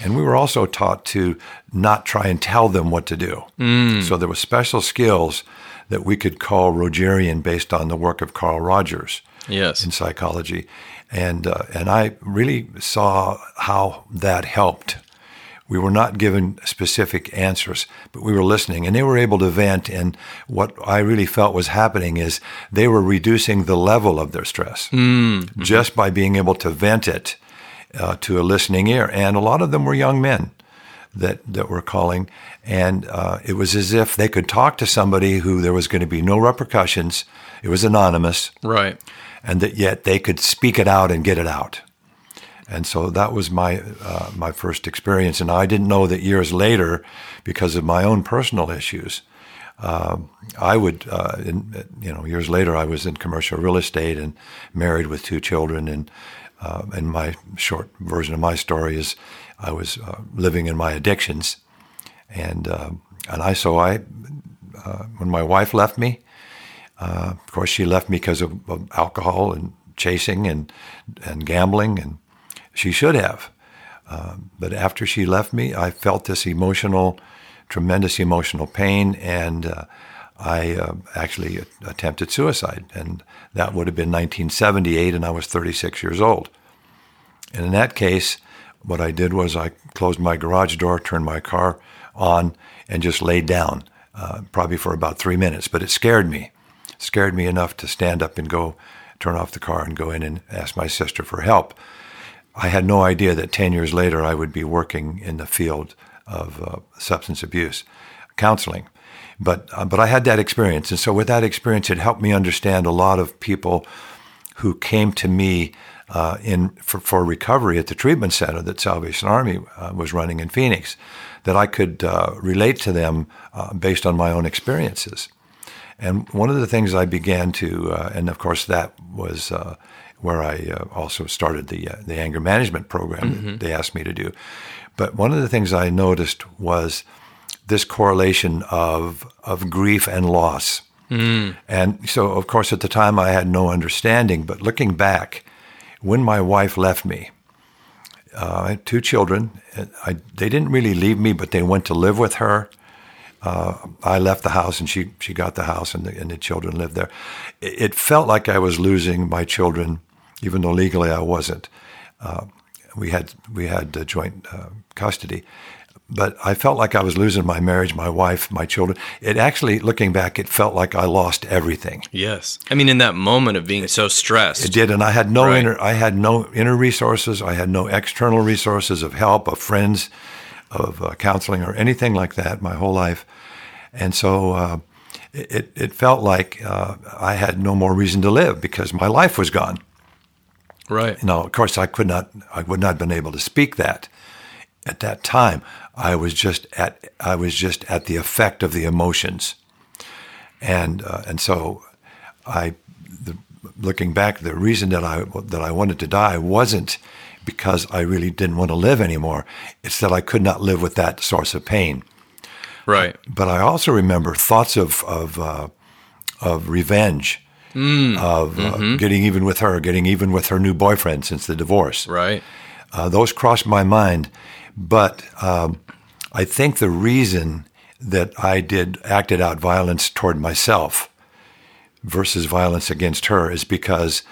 And we were also taught to not try and tell them what to do. Mm. So there were special skills that we could call Rogerian based on the work of Carl Rogers yes. in psychology. And, uh, and I really saw how that helped we were not given specific answers, but we were listening and they were able to vent. And what I really felt was happening is they were reducing the level of their stress mm-hmm. just by being able to vent it uh, to a listening ear. And a lot of them were young men that, that were calling. And uh, it was as if they could talk to somebody who there was going to be no repercussions. It was anonymous. Right. And that yet they could speak it out and get it out. And so that was my uh, my first experience, and I didn't know that years later, because of my own personal issues, uh, I would, uh, in, you know, years later, I was in commercial real estate and married with two children, and uh, and my short version of my story is, I was uh, living in my addictions, and uh, and I so I, when my wife left me, of course she left me because of, of alcohol and chasing and and gambling and she should have. Uh, but after she left me, I felt this emotional, tremendous emotional pain, and uh, I uh, actually attempted suicide. And that would have been 1978, and I was 36 years old. And in that case, what I did was I closed my garage door, turned my car on, and just laid down, uh, probably for about three minutes. But it scared me, it scared me enough to stand up and go turn off the car and go in and ask my sister for help. I had no idea that 10 years later I would be working in the field of uh, substance abuse counseling. But, uh, but I had that experience. And so, with that experience, it helped me understand a lot of people who came to me uh, in, for, for, recovery at the treatment center that Salvation Army uh, was running in Phoenix, that I could uh, relate to them uh, based on my own experiences. And one of the things I began to, and of course, that was where I uh, also started the uh, the anger management program mm-hmm. that they asked me to do. But one of the things I noticed was this correlation of of grief and loss. Mm. And so, of course, at the time I had no understanding. But looking back, when my wife left me, uh, I had two children. I, they didn't really leave me, but they went to live with her. Uh, I left the house and she, she got the house and the, and the children lived there. It, it, felt like I was losing my children even though legally I wasn't. Uh, we had we had joint uh, custody, but I felt like I was losing my marriage, my wife, my children. It actually, looking back, it felt like I lost everything. Yes, I mean, in that moment of being so stressed, it did, and I had no right. inner I had no inner resources. I had no external resources of help, of friends, of uh, counseling, or anything like that. My whole life, and so. Uh, it, it felt like uh, I had no more reason to live because my life was gone. Right. Now, of course, I could not, I would not have been able to speak that at that time. I was just at, I was just at the effect of the emotions, and uh, and so, I, the, looking back, the reason that I that I wanted to die wasn't because I really didn't want to live anymore. It's that I could not live with that source of pain. Right. But I also remember thoughts of of uh, of revenge mm. of uh, mm-hmm. getting even with her, getting even with her new boyfriend since the divorce. Right. Uh, those crossed my mind, but um, I think the reason that I did acted out violence toward myself versus violence against her is because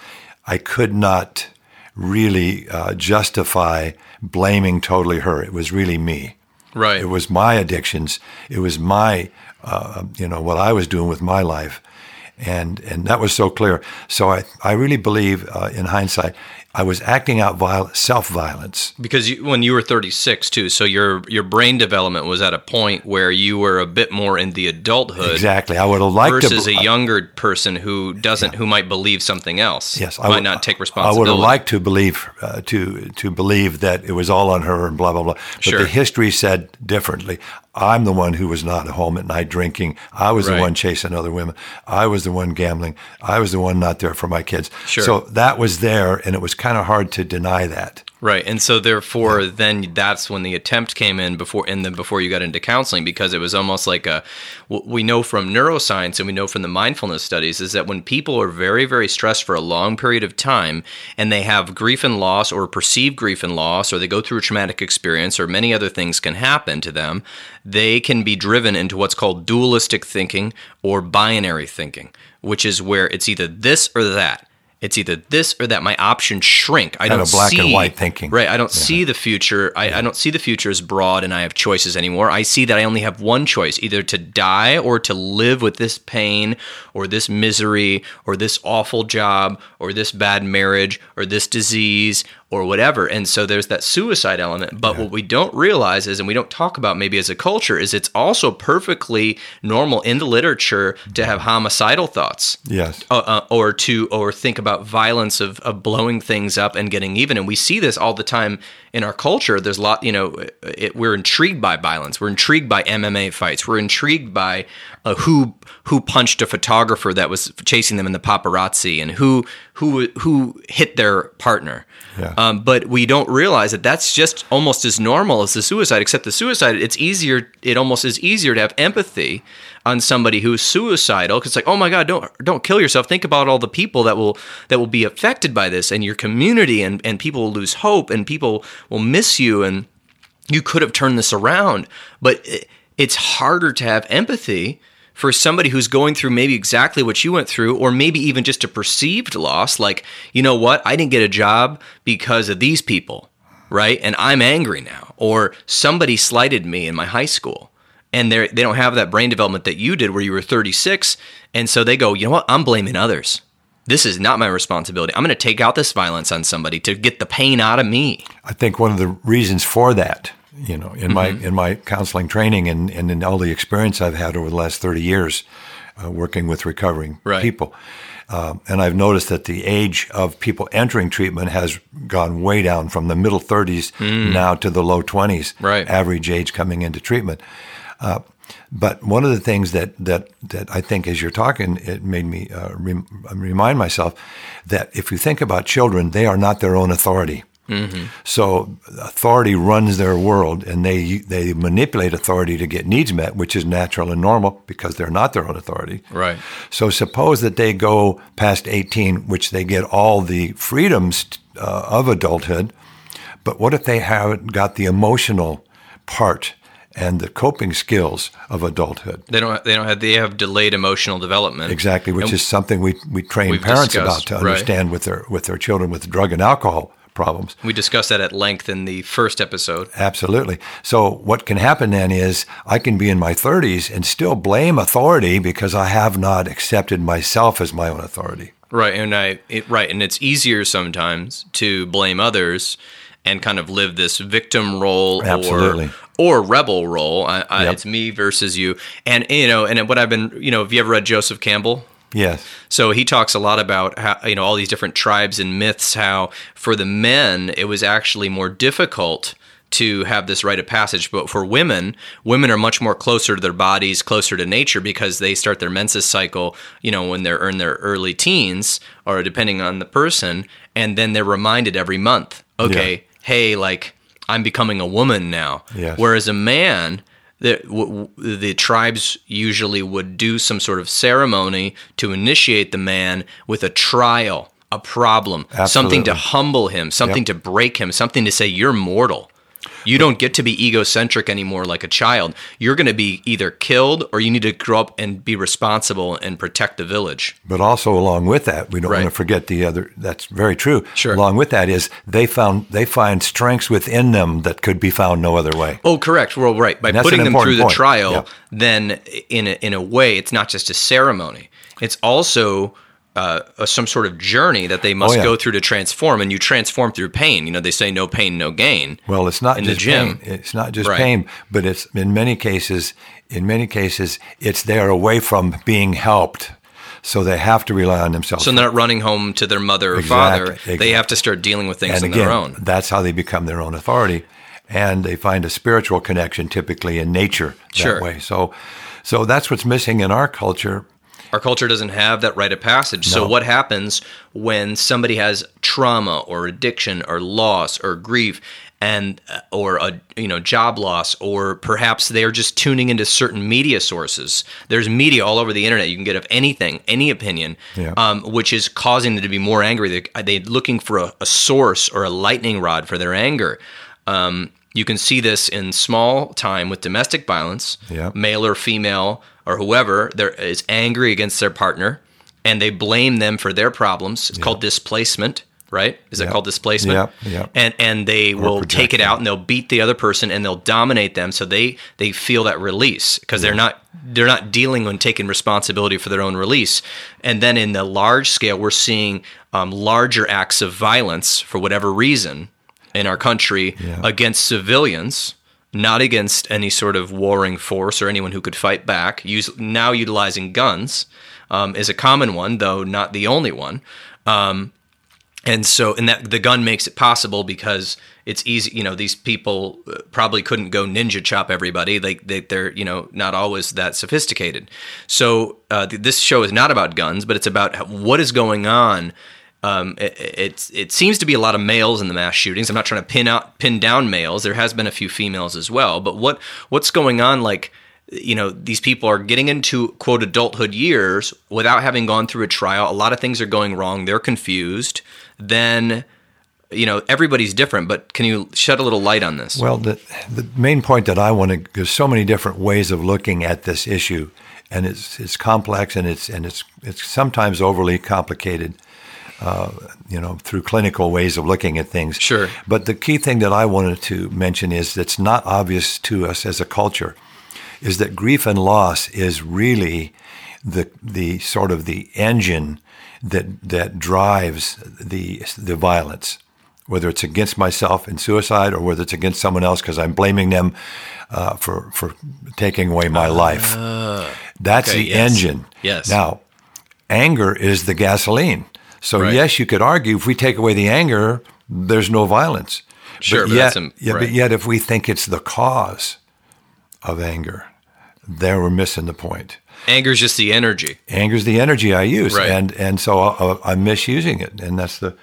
I could not really uh, justify blaming totally her. It was really me. Right. It was my addictions. It was my, uh, you know, what I was doing with my life and and that was so clear. So I I really believe uh, in hindsight I was acting out viol- self violence because you, when you were 36 too, so your your brain development was at a point where you were a bit more in the adulthood. Exactly. I would have liked versus to, a younger person who doesn't, yeah. who might believe something else. Yes, I might would, not take responsibility. I would have liked to believe uh, to to believe that it was all on her and blah blah blah. But sure. the history said differently. I'm the one who was not at home at night drinking. I was right. the one chasing other women. I was the one gambling. I was the one not there for my kids. Sure. So that was there, and it was kind of hard to deny that. Right, and so therefore, then that's when the attempt came in before, and then before you got into counseling, because it was almost like a. We know from neuroscience and we know from the mindfulness studies is that when people are very, very stressed for a long period of time, and they have grief and loss, or perceived grief and loss, or they go through a traumatic experience, or many other things can happen to them, they can be driven into what's called dualistic thinking or binary thinking, which is where it's either this or that it's either this or that. My options shrink. I kind don't black see, and white thinking. Right. I don't yeah. see the future. I, yeah. I, don't see the future as broad and I have choices anymore. I see that I only have one choice either to die or to live with this pain or this misery or this awful job or this bad marriage or this disease or whatever. And so there's that suicide element. But yeah. what we don't realize is, and we don't talk about maybe as a culture, is it's also perfectly normal in the literature to have homicidal thoughts. Yes. Uh, uh, or to or think about violence of, of blowing things up and getting even. And we see this all the time in our culture. There's a lot, you know, it, we're intrigued by violence. We're intrigued by MMA fights. We're intrigued by uh, who who punched a photographer that was chasing them in the paparazzi and who who who hit their partner. Yeah. Um, but we don't realize that that's just almost as normal as the suicide. Except the suicide, it's easier. It almost is easier to have empathy on somebody who's suicidal because it's like, oh my God, don't don't kill yourself. Think about all the people that will that will be affected by this and your community, and and people will lose hope, and people will miss you, and you could have turned this around. But it, it's harder to have empathy for somebody who's going through maybe exactly what you went through, or maybe even just a perceived loss, like, you know what, I didn't get a job because of these people, right? And I'm angry now. Or somebody slighted me in my high school. And they they don't have that brain development that you did where you were 36. And so they go, you know what, I'm blaming others. This is not my responsibility. I'm going to take out this violence on somebody to get the pain out of me. I think one of the reasons for that you know, in mm-hmm. my in my counseling training and, and in all the experience I've had over the last 30 years uh, working with recovering right. people. Um, and I've noticed that the age of people entering treatment has gone way down from the middle 30s mm. now to the low 20s, right. average age coming into treatment. Uh, but one of the things that, that, that I think as you're talking, it made me uh, re- remind myself that if you think about children, they are not their own authority. Mm-hmm. So authority runs their world, and they they manipulate authority to get needs met, which is natural and normal because they're not their own authority. Right. So suppose that they go past eighteen, which they get all the freedoms uh, of adulthood, but what if they haven't got the emotional part? and the coping skills of adulthood. They don't. They don't have. They have delayed emotional development. Exactly, which and is something we we train parents about to understand right. with their with their children with drug and alcohol problems. We discussed that at length in the first episode. Absolutely. So, what can happen then is I can be in my 30s and still blame authority because I have not accepted myself as my own authority. Right, and I it, right, and it's easier sometimes to blame others and kind of live this victim role Absolutely. or or rebel role. I, I, yep. It's me versus you, and you know, and what I've been, you know, have you ever read Joseph Campbell? Yes. So he talks a lot about how you know all these different tribes and myths. How for the men it was actually more difficult to have this rite of passage, but for women, women are much more closer to their bodies, closer to nature because they start their menses cycle, you know, when they're in their early teens or depending on the person, and then they're reminded every month, okay, yeah. hey, like I'm becoming a woman now. Yes. Whereas a man the, w- the tribes usually would do some sort of ceremony to initiate the man with a trial, a problem, Absolutely. something to humble him, something yep. to break him, something to say, You're mortal. You don't get to be egocentric anymore like a child. You're going to be either killed or you need to grow up and be responsible and protect the village. But also along with that, we don't right. want to forget the other that's very true. Sure. Along with that is they found they find strengths within them that could be found no other way. Oh, correct. Well, right. By putting them through the trial, yeah. then in a, in a way it's not just a ceremony it's also uh, a, some sort of journey that they must Oh, yeah. go through to transform, and you transform through pain. You know, they say no pain, no gain. Well, it's not in the gym. pain. It's not just Right. pain, but it's in many cases. In many cases, it's they're away from being helped, so they have to rely on themselves. So they're not running home to their mother or Exactly, father. exactly. They have to start dealing with things and on again, their own. that's how they become their own authority, and they find a spiritual connection typically in nature that Sure. way. So, so that's what's missing in our culture. Our culture doesn't have that rite of passage. So what happens when somebody has trauma or addiction or loss or grief and uh, or a you know job loss or perhaps they're just tuning into certain media sources. There's media all over the internet. You can get of anything, any opinion, Yeah. um, which is causing them to be more angry. They they're looking for a, a source or a lightning rod for their anger. Um, you can see this in small time with domestic violence, Yeah. male or female or whoever there is angry against their partner and they blame them for their problems. It's called displacement, right? Is it Yeah. called displacement? Yeah, yeah. And and they will take it out and they'll beat the other person and they'll dominate them so they they feel that release because they're not they're not dealing and taking responsibility for their own release. And then in the large scale, we're seeing um, larger acts of violence for whatever reason in our country against civilians, not against any sort of warring force or anyone who could fight back. Use, now utilizing guns um, is a common one, though not the only one. Um, and so, and that the gun makes it possible because it's easy. You know, these people uh, probably couldn't go ninja chop everybody. They, they they're you know not always that sophisticated. So uh, th- this show is not about guns, but it's about what is going on. Um, it, it it seems to be a lot of males in the mass shootings. I'm not trying to pin out pin down males. There has been a few females as well. But what what's going on? Like you know these people are getting into quote adulthood years without having gone through a trial a lot of things are going wrong they're confused then you know everybody's different but can you shed a little light on this Well, the the main point that I want to there's so many different ways of looking at this issue, and it's it's complex and it's and it's it's sometimes overly complicated. Uh, you know, through clinical ways of looking at things. Sure. But the key thing that I wanted to mention is that's not obvious to us as a culture, is that grief and loss is really the the sort of the engine that that drives the the violence, whether it's against myself in suicide or whether it's against someone else because I'm blaming them uh, for for taking away my life. That's okay, the yes. engine. Yes. Now, anger is the gasoline. So Right. yes, you could argue if we take away the anger, there's no violence. Sure, but yet, that's im- yeah, right. but yet if we think it's the cause of anger, there we're missing the point. anger's just the energy Anger's the energy I use, Right. and and so I, I'm misusing it, and that's the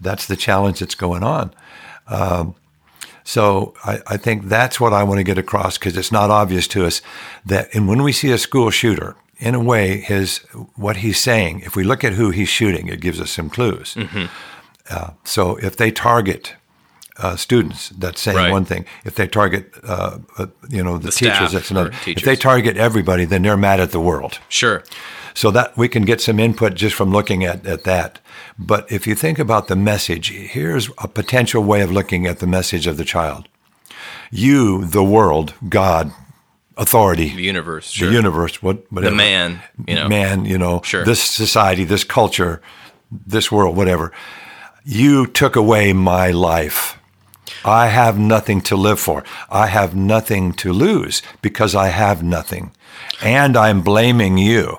that's the challenge that's going on. Um, so I, I think that's what I want to get across because it's not obvious to us that, and when we see a school shooter, in a way, his what he's saying, if we look at who he's shooting, it gives us some clues. Mm-hmm. Uh, so if they target uh, students, that's saying Right. one thing. If they target, uh, uh, you know, the, The teachers, that's another. If they target everybody, then they're mad at the world. sure So that we can get some input just from looking at, at that. But if you think about the message, here's a potential way of looking at the message of the child. You, the world, God, authority, the universe sure the universe, what, the man you know man, you know, Sure. this society, this culture, this world, whatever. You took away my life. I have nothing to live for. I have nothing to lose because I have nothing. And I'm blaming you.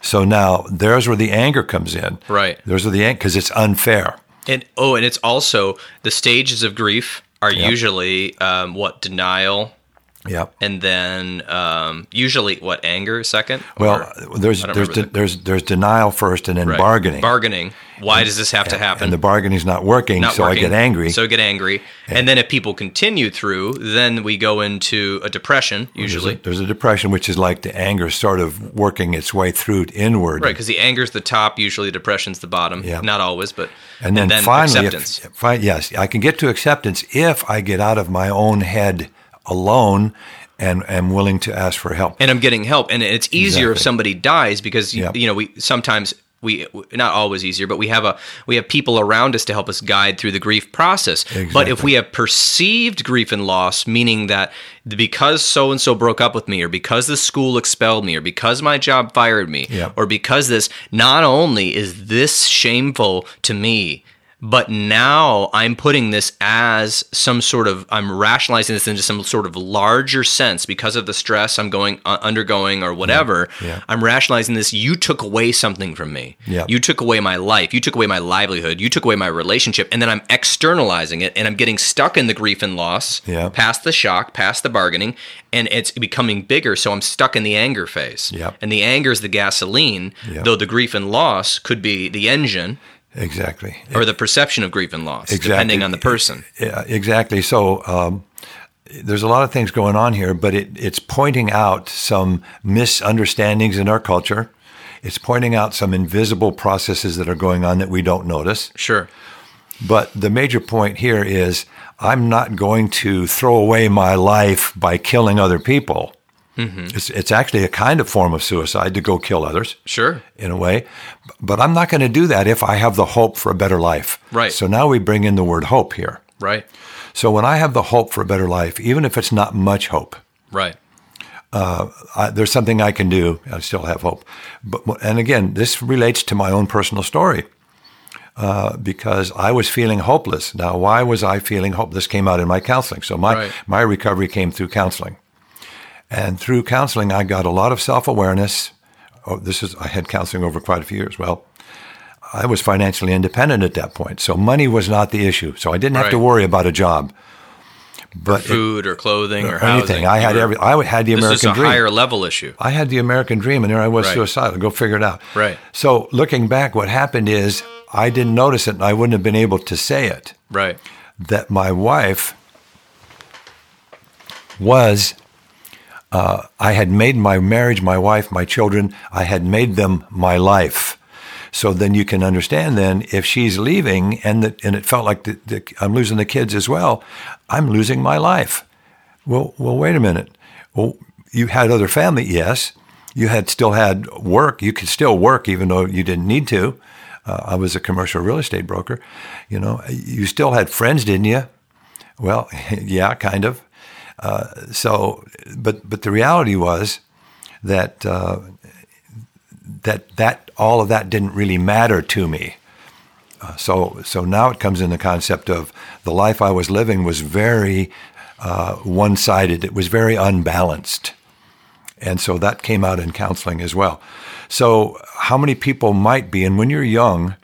So now there's where the anger comes in. Right. There's where the anger, because it's unfair. and oh and it's also the stages of grief are usually um, what denial Yep. and then um, usually what anger second Well, there's there's de- there's there's denial first, and then Right. bargaining. bargaining why does this have to happen and the bargaining's not working, not so working, I get angry. So I get angry, and then if people continue through, then we go into a depression There's a, usually, there's a depression, which is like the anger sort of working its way through inward. right? Because the anger's the top, usually depression's the bottom. Yeah. Not always, but And then, finally, if- acceptance. fi- yes, I can get to acceptance if I get out of my own head alone and am willing to ask for help. and I'm getting help, and it's easier if somebody dies because you, Yep. you know we sometimes we not always easier, but we have a we have people around us to help us guide through the grief process. But if we have perceived grief and loss, meaning that because so and so broke up with me, or because the school expelled me, or because my job fired me, Yep. or because this, not only is this shameful to me, but now I'm putting this as some sort of I'm rationalizing this into some sort of larger sense because of the stress I'm going uh, undergoing or whatever. Yeah. I'm rationalizing this. You took away something from me. Yeah. You took away my life. You took away my livelihood. You took away my relationship, and then I'm externalizing it, and I'm getting stuck in the grief and loss. Yeah. Past the shock, past the bargaining, and it's becoming bigger. So I'm stuck in the anger phase. Yep. And the anger is the gasoline, Yep. though the grief and loss could be the engine Exactly. or the perception of grief and loss, Exactly. depending on the person. Yeah, exactly. So um, there's a lot of things going on here, but it, it's pointing out some misunderstandings in our culture. It's pointing out some invisible processes that are going on that we don't notice. Sure. But the major point here is I'm not going to throw away my life by killing other people. It's, it's actually a kind of form of suicide to go kill others Sure. in a way. But I'm not going to do that if I have the hope for a better life. Right. So now we bring in the word hope here. Right. So when I have the hope for a better life, even if it's not much hope, Right. I, there's something I can do. I still have hope. But and again, this relates to my own personal story uh, because I was feeling hopeless. Now, why was I feeling hope? This came out in my counseling. So my Right. my recovery came through counseling, and through counseling, I got a lot of self awareness. Oh, this is I had counseling over quite a few years. Well. I was financially independent at that point, so money was not the issue. So I didn't have to worry about a job. But it- Food or clothing or, or housing. anything, I had every. I had the This American is a dream. higher level issue. I had the American dream, and there I was Right. suicidal. Go figure it out. Right. So looking back, what happened is I didn't notice it, and I wouldn't have been able to say it. Right. That my wife was. Uh, I had made my marriage, my wife, my children. I had made them my life. So then you can understand. Then if she's leaving, and the, and it felt like the, the, I'm losing the kids as well, I'm losing my life. Well, well, wait a minute. Well, you had other family, yes. You had still had work. You could still work even though you didn't need to. Uh, I was a commercial real estate broker. You know, you still had friends, didn't you? Well, *laughs* yeah, kind of. Uh, so, but but the reality was that uh, that that all of that didn't really matter to me. Uh, so so now it comes in the concept of the life I was living was very uh, one-sided. It was very unbalanced, and so that came out in counseling as well. So how many people might be, and when you're young,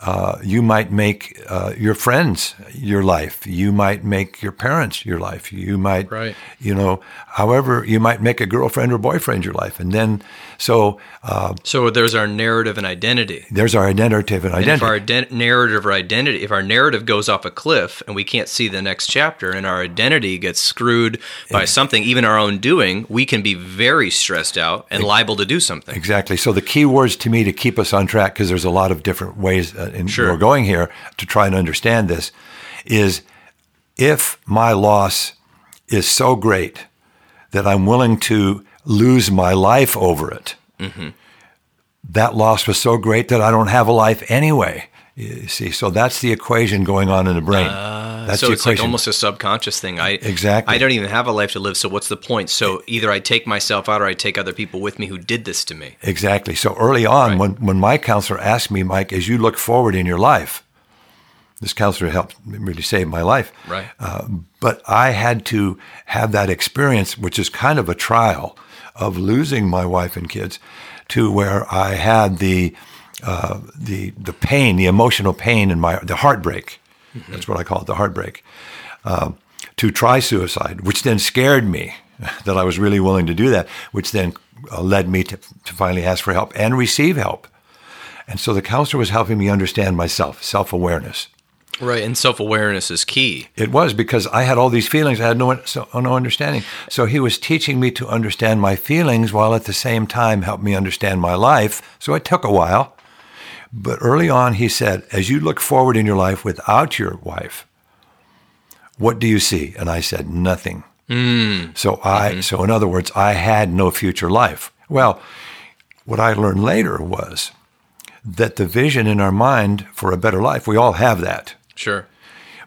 uh, you might make uh, your friends your life. You might make your parents your life. You might, Right. you know, however, you might make a girlfriend or boyfriend your life. And then, so uh, So there's our narrative and identity. there's our identity and And identity. if our narrative or identity, if our narrative goes off a cliff and we can't see the next chapter, and our identity gets screwed by something, even our own doing, we can be very stressed out and liable to do something. Exactly. So the key words to me to keep us on track, because there's a lot of different ways in Sure. we're going here to try and understand this, is if my loss is so great that I'm willing to lose my life over it, Mm-hmm. that loss was so great that I don't have a life anyway. You see, so that's the equation going on in the brain. that's so the it's like equation. almost a subconscious thing. I Exactly. I don't even have a life to live. So what's the point? So either I take myself out or I take other people with me who did this to me. Exactly. So early on, Right. when, when my counselor asked me, Mike, as you look forward in your life, this counselor helped really save my life. Right. Uh, but I had to have that experience, which is kind of a trial of losing my wife and kids, to where I had the uh, the the pain, the emotional pain, and my the heartbreak. That's what I call it, the heartbreak. Um, to try suicide, which then scared me *laughs* that I was really willing to do that, which then uh, led me to, to finally ask for help and receive help. And so the counselor was helping me understand myself, self awareness. Right. And self awareness is key. It was because I had all these feelings. I had no so, no understanding. So he was teaching me to understand my feelings while at the same time help me understand my life. So it took a while. But early on, he said, as you look forward in your life without your wife, what do you see? And I said, nothing. So I, so in other words, I had no future life. Well, what I learned later was that the vision in our mind for a better life, we all have that. Sure.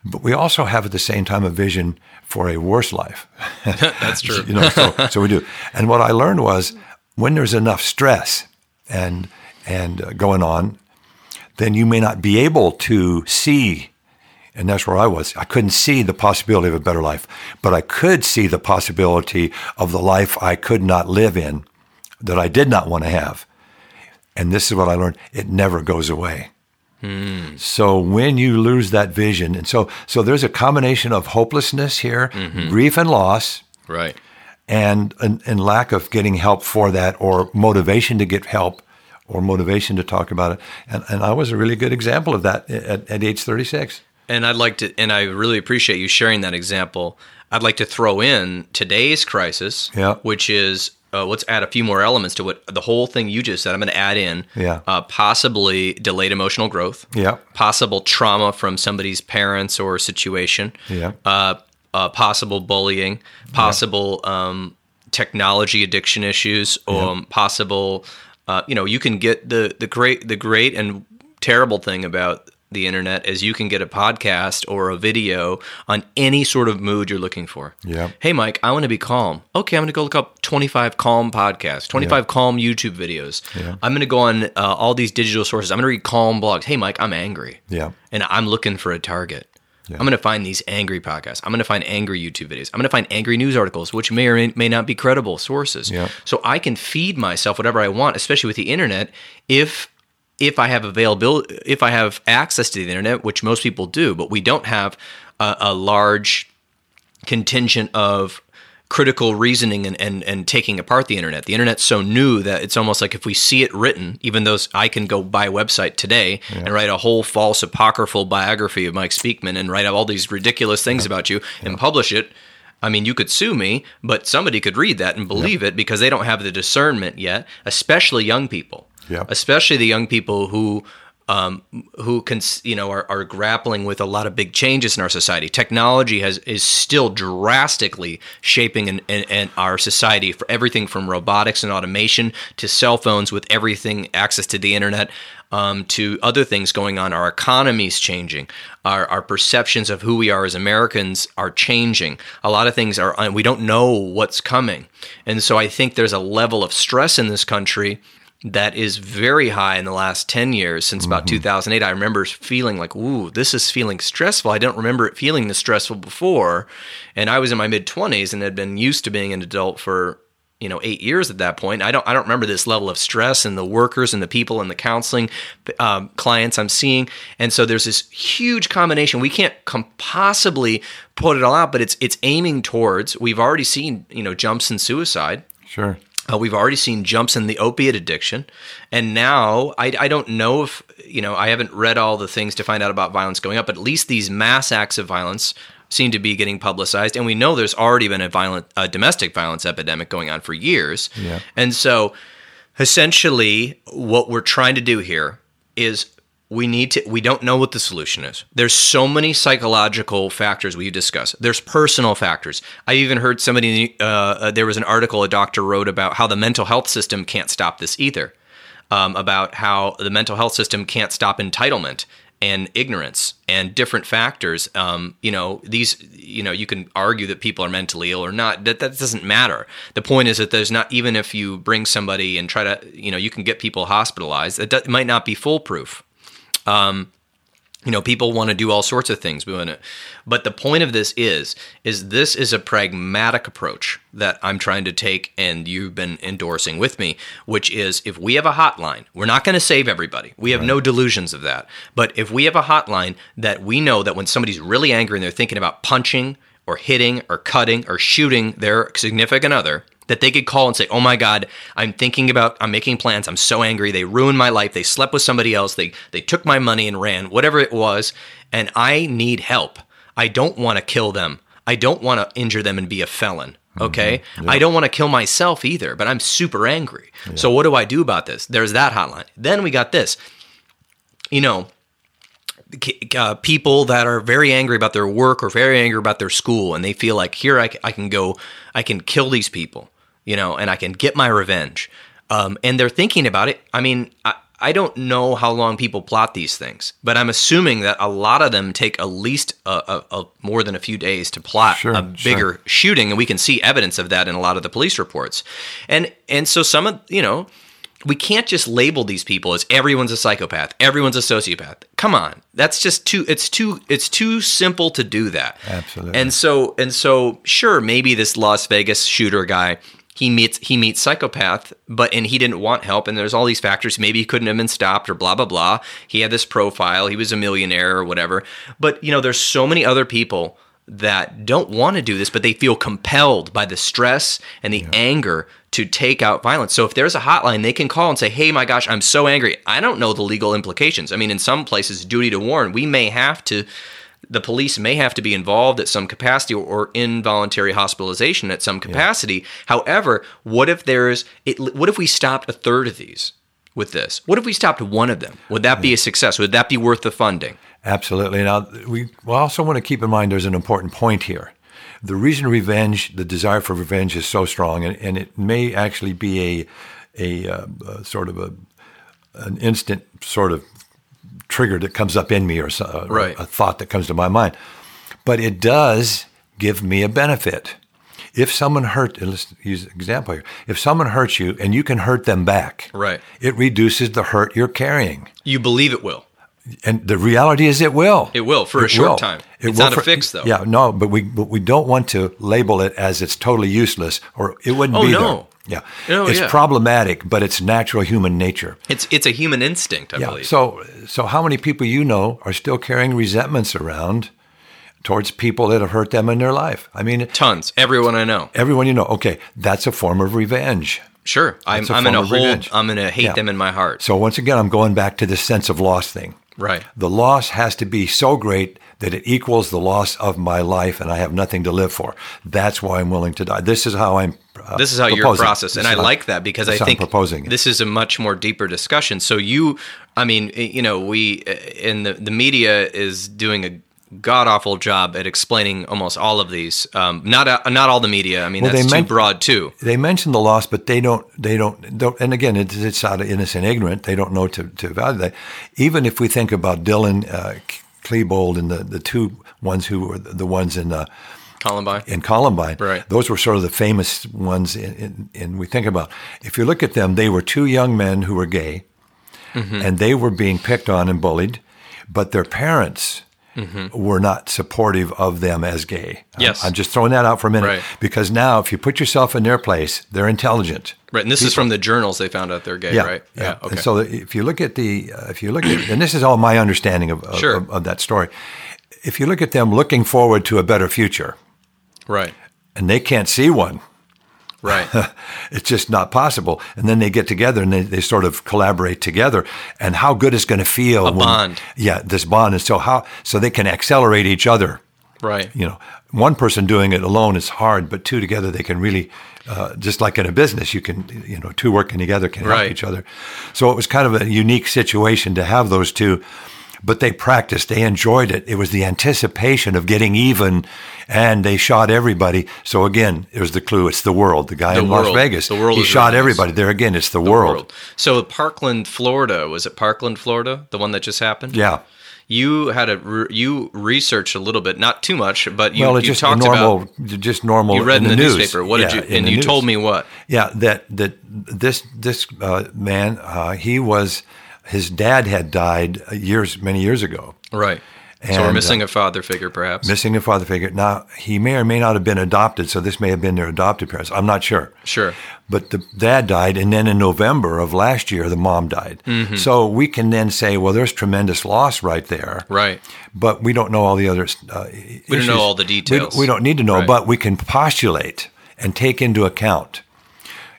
But we also have at the same time a vision for a worse life. *laughs* That's true. *laughs* you know, so, so we do. And what I learned was when there's enough stress and and uh, going on, then you may not be able to see. And that's where I was. I couldn't see the possibility of a better life, but I could see the possibility of the life I could not live in, that I did not want to have. And this is what I learned: it never goes away. Hmm. So when you lose that vision, and so so there's a combination of hopelessness here, grief and loss, Right. and, and and lack of getting help for that, or motivation to get help, or motivation to talk about it. And and I was a really good example of that at, at age 36. And I'd like to, and I really appreciate you sharing that example. I'd like to throw in today's crisis, Yeah. which is uh, let's add a few more elements to what the whole thing you just said. I'm going to add in, Yeah. uh, possibly delayed emotional growth, Yeah. possible trauma from somebody's parents or situation, Yeah. uh, uh, possible bullying, possible um, technology addiction issues, um, possible. Uh, you know, you can get the the great the great and terrible thing about the internet is you can get a podcast or a video on any sort of mood you're looking for. Yeah. Hey, Mike, I want to be calm. Okay, I'm going to go look up 25 calm podcasts, 25 calm YouTube videos. Yeah. I'm going to go on uh, all these digital sources. I'm going to read calm blogs. Hey, Mike, I'm angry Yeah. and I'm looking for a target. I'm going to find these angry podcasts. I'm going to find angry YouTube videos. I'm going to find angry news articles, which may or may, may not be credible sources. Yeah. So I can feed myself whatever I want, especially with the internet, if if I have availability, if I have access to the internet, which most people do, but we don't have a, a large contingent of critical reasoning and, and, and taking apart the internet. The internet's so new that it's almost like if we see it written, even though I can go buy a website today and write a whole false apocryphal biography of Mike Speakman and write up all these ridiculous things about you and publish it. I mean, you could sue me, but somebody could read that and believe it because they don't have the discernment yet, especially young people. Yeah. Especially the young people who um, who can you know are, are grappling with a lot of big changes in our society. Technology has is still drastically shaping in, in, in our society for everything from robotics and automation to cell phones with everything access to the internet. Um, to other things going on, our economy's changing. Our, our perceptions of who we are as Americans are changing. A lot of things are, we don't know what's coming. And so I think there's a level of stress in this country that is very high in the last 10 years since about 2008 i remember feeling like ooh this is feeling stressful. I don't remember it feeling this stressful before and i was in my mid 20s and had been used to being an adult for you know eight years at that point. I don't i don't remember this level of stress and the workers and the people and the counseling um, clients i'm seeing. And so there's this huge combination. We can't com- possibly put it all out but it's it's aiming towards we've already seen you know jumps in suicide. Sure. Uh, we've already seen jumps in the opiate addiction, and now I, I don't know if you know I haven't read all the things to find out about violence going up. But at least these mass acts of violence seem to be getting publicized, and we know there's already been a violent uh, domestic violence epidemic going on for years. Yeah. And so, essentially, what we're trying to do here is we need to we don't know what the solution is. There's so many psychological factors we discuss. There's personal factors. I even heard somebody uh, uh, there was an article a doctor wrote about how the mental health system can't stop this either um, about how the mental health system can't stop entitlement and ignorance and different factors. Um, you know these you know you can argue that people are mentally ill or not. That that doesn't matter. The point is that there's not even if you bring somebody and try to you know you can get people hospitalized it, do, it might not be foolproof um, you know people want to do all sorts of things we want to but the point of this is is this is a pragmatic approach that i'm trying to take and you've been endorsing with me which is if we have a hotline we're not going to save everybody. We have no delusions of that. But if we have a hotline that we know that when somebody's really angry and they're thinking about punching or hitting or cutting or shooting their significant other that they could call and say, "Oh my God, I'm thinking about, I'm making plans. I'm so angry. They ruined my life. They slept with somebody else. They they took my money and ran, whatever it was, and I need help. I don't want to kill them. I don't want to injure them and be a felon. Okay, I don't want to kill myself either. But I'm super angry. So what do I do about this? There's that hotline. Then we got this. You know, uh, people that are very angry about their work or very angry about their school and they feel like here I, c- I can go i can kill these people you know and i can get my revenge um, and they're thinking about it i mean I, I don't know how long people plot these things, but I'm assuming that a lot of them take at least a, a, a more than a few days to plot Sure, a bigger sure. shooting, and we can see evidence of that in a lot of the police reports. And and so some of you know, we can't just label these people as everyone's a psychopath, everyone's a sociopath. Come on, that's just too. It's too. It's too simple to do that. Absolutely. And so and so, sure, maybe this Las Vegas shooter guy. He meets he meets psychopath, but and he didn't want help, and there's all these factors. Maybe he couldn't have been stopped, or blah blah blah. He had this profile. He was a millionaire, or whatever. But you know, there's so many other people that don't want to do this, but they feel compelled by the stress and the anger to take out violence. So if there's a hotline, they can call and say, "Hey, my gosh, I'm so angry. I don't know the legal implications. I mean, in some places, duty to warn. We may have to." The police may have to be involved at some capacity or, or involuntary hospitalization at some capacity. However, what if there's it, what if we stopped a third of these with this? What if we stopped one of them? Would that be a success? Would that be worth the funding? Absolutely. Now, we we also want to keep in mind there's an important point here. The reason revenge, the desire for revenge, is so strong, and, and it may actually be a a, uh, uh sort of a an instant sort of trigger that comes up in me, or, so, or Right. a thought that comes to my mind. But it does give me a benefit. If someone hurt, let's use an example here. If someone hurts you and you can hurt them back, Right. it reduces the hurt you're carrying. You believe it will. And the reality is, it will. It will, for a short time. It It's not a fix, though. Yeah, no, but we but we don't want to label it as it's totally useless, or it wouldn't Oh, be no. there. Yeah, No, it's yeah. problematic, but it's natural human nature. It's it's a human instinct, I Yeah. believe. So so how many people you know are still carrying resentments around towards people that have hurt them in their life? I mean, Tons. Everyone I know. everyone you know. Okay, that's a form of revenge. Sure. I'm, That's a I'm form gonna hold. revenge. I'm gonna hate Yeah. them in my heart. So once again, I'm going back to the sense of loss thing. Right. The loss has to be so great that it equals the loss of my life, and I have nothing to live for. That's why I'm willing to die. This is how I'm. Uh, This is how you're proposing. processed, and I how- like that because I this is how I'm think proposing it. this is a much more deeper discussion. So you, I mean, you know, we eh, in the the media is doing a god awful job at explaining almost all of these. Um, not uh, not all the media. I mean, Well, that's too meant- broad too. they mention the loss, but they don't. They don't. don't and again, it's, it's out of innocent ignorant. They don't know to to value that. Even if we think about Dylan uh, Klebold and the the two ones who were the ones in. Uh, Columbine. in Columbine. Right. Those were sort of the famous ones. In, in, in we think about if you look at them, they were two young men who were gay, Mm-hmm. and they were being picked on and bullied, but their parents. Mm-hmm. Were not supportive of them as gay. I'm- Yes. I'm, just throwing that out for a minute Right. because now, if you put yourself in their place, they're intelligent. Right, and this is from the journals they found out they're gay, Yeah, right? yeah. Okay. And so, if you look at the, uh, if you look at, and this is all my understanding of of, Sure. of of that story. If you look at them looking forward to a better future, right. and they can't see one, Right. *laughs* it's just not possible. And then they get together and they, they sort of collaborate together. And how good it's going to feel. A bond. Yeah, this bond. And so how so they can accelerate each other. right. You know, one person doing it alone is hard, but two together they can really, uh, just like in a business, you can you know two working together can help each other. So it was kind of a unique situation to have those two. But they practiced, they enjoyed it. It was the anticipation of getting even, and they shot everybody. So again, it was the clue. It's the world. The guy The in Las. Vegas, The world he shot Vegas. everybody. There again, it's the, The world. So Parkland, Florida, was it Parkland, Florida, the one that just happened? Yeah. You had a re- you researched a little bit, not too much, but you, well, you just talked normal, about. just normal. You read in the, news. newspaper. What Yeah, did you? And you news. told me what? Yeah, that that this this uh, man, uh, he was his dad had died years, many years ago, Right. So we're And, missing a father figure, perhaps. missing a father figure. Now he may or may not have been adopted, so this may have been their adopted parents. I'm not sure. Sure. But the dad died, and then in November of last year, the mom died. Mm-hmm. So we can then say, well, there's tremendous loss right there. Right. But we don't know all the other. Uh, We don't know all the details. We, we don't need to know, Right. but we can postulate and take into account.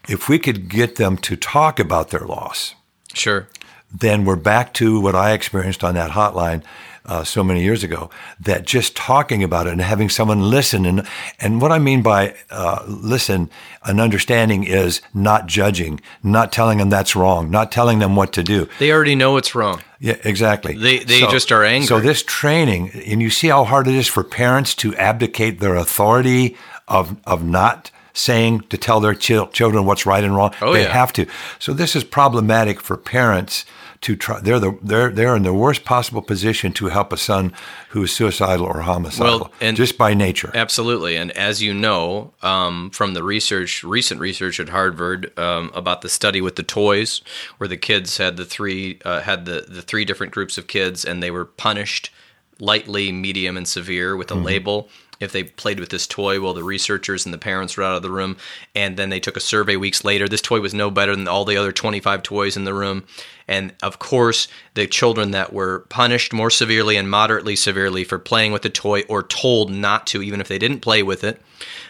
If we could get them to talk about their loss, Sure. then we're back to what I experienced on that hotline uh, so many years ago. That just talking about it and having someone listen and and what I mean by uh, listen and understanding is not judging, not telling them that's wrong, not telling them what to do. They already know it's wrong. Yeah, exactly. They- they just are angry. So this training, and you see how hard it is for parents to abdicate their authority of of not saying to tell their chil- children what's right and wrong. Oh, they yeah. have to. So this is problematic for parents to try. They're the they're they're in the worst possible position to help a son who is suicidal or homicidal, Well, and- just by nature. Absolutely, and as you know um, from the research, recent research at Harvard um, about the study with the toys, where the kids had the three uh, had the the three different groups of kids, and they were punished lightly, medium, and severe with a label if they played with this toy while the researchers and the parents were out of the room. And then they took a survey weeks later. This toy was no better than all the other 25 toys in the room. And of course, the children that were punished more severely and moderately severely for playing with the toy or told not to, even if they didn't play with it,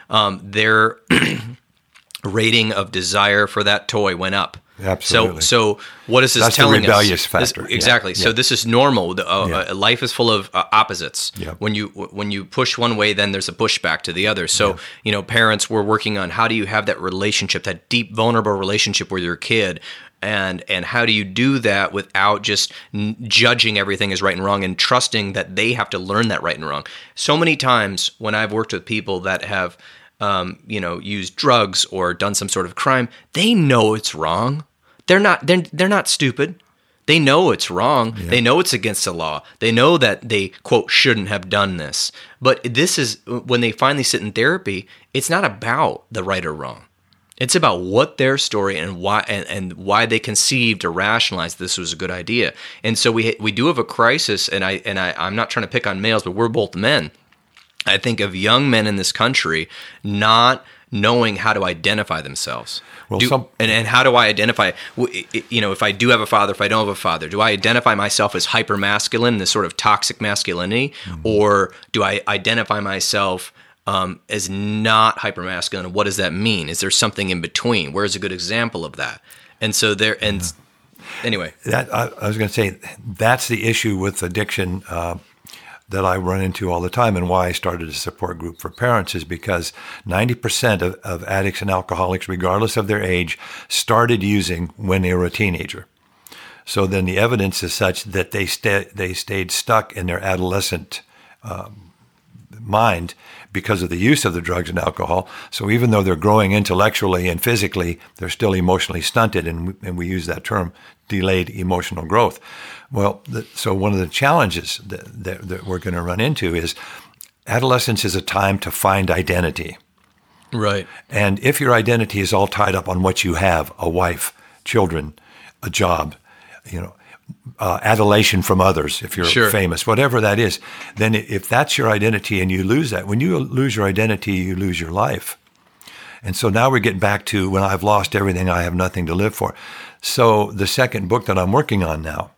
um, their *clears throat* rating of desire for that toy went up. Absolutely. So, so what is this That's the telling rebellious us? This- factor. Yeah. exactly. So Yeah. this is normal. The, uh, Yeah. life is full of uh, opposites. Yeah. When you when you push one way, then there's a pushback to the other. So you know, parents were working on how do you have that relationship, that deep, vulnerable relationship with your kid. And and how do you do that without just n- judging everything as right and wrong and trusting that they have to learn that right and wrong? So many times when I've worked with people that have, um, you know, used drugs or done some sort of crime, they know it's wrong. They're not they're, they're not stupid. They know it's wrong. They know it's against the law. They know that they quote shouldn't have done this. But this is when they finally sit in therapy, it's not about the right or wrong. It's about what their story and why and, and why they conceived or rationalized this was a good idea. And so we we do have a crisis and I and I, I'm not trying to pick on males, but we're both men. I think of young men in this country not knowing how to identify themselves. Well, Do- some- and, and how do I identify, you know, if I do have a father, if I don't have a father, do I identify myself as hyper masculine, this sort of toxic masculinity, Mm-hmm. or do I identify myself um, as not hyper masculine? What does that mean? Is there something in between? Where's a good example of that? And so there, and anyway, that I, I was going to say that's the issue with addiction uh, that I run into all the time, and why I started a support group for parents is because ninety percent of, of addicts and alcoholics, regardless of their age, started using when they were a teenager. So then the evidence is such that they sta- they stayed stuck in their adolescent um, mind because of the use of the drugs and alcohol. So even though they're growing intellectually and physically, they're still emotionally stunted, and we, and we use that term delayed emotional growth. Well, the, so one of the challenges that, that, that we're going to run into is adolescence is a time to find identity. right, And if your identity is all tied up on what you have, a wife, children, a job, you know, uh, adulation from others, if you're Sure. famous, whatever that is, then if that's your identity and you lose that, when you lose your identity, you lose your life. And so now we're getting back to when I've lost everything, I have nothing to live for. So the second book that I'm working on now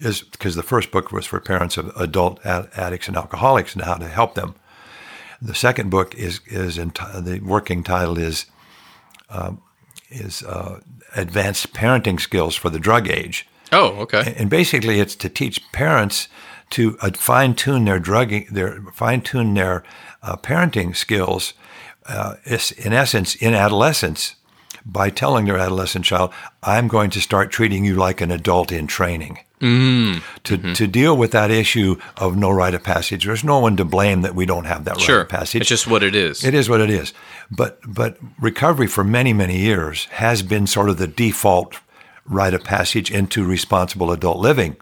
is because the first book was for parents of adult ad- addicts and alcoholics and how to help them. The second book is is in the working title is um, is uh, advanced parenting skills for the drug age, oh, okay, and basically it's to teach parents to uh, fine tune their drugging, their fine tune their uh, parenting skills. Uh, in essence, in adolescence, by telling their adolescent child, "I'm going to start treating you like an adult in training." to to deal with that issue of no rite of passage. There's no one to blame that we don't have that sure. rite of passage. It's just what it is. It is what it is. But but recovery for many many years has been sort of the default rite of passage into responsible adult living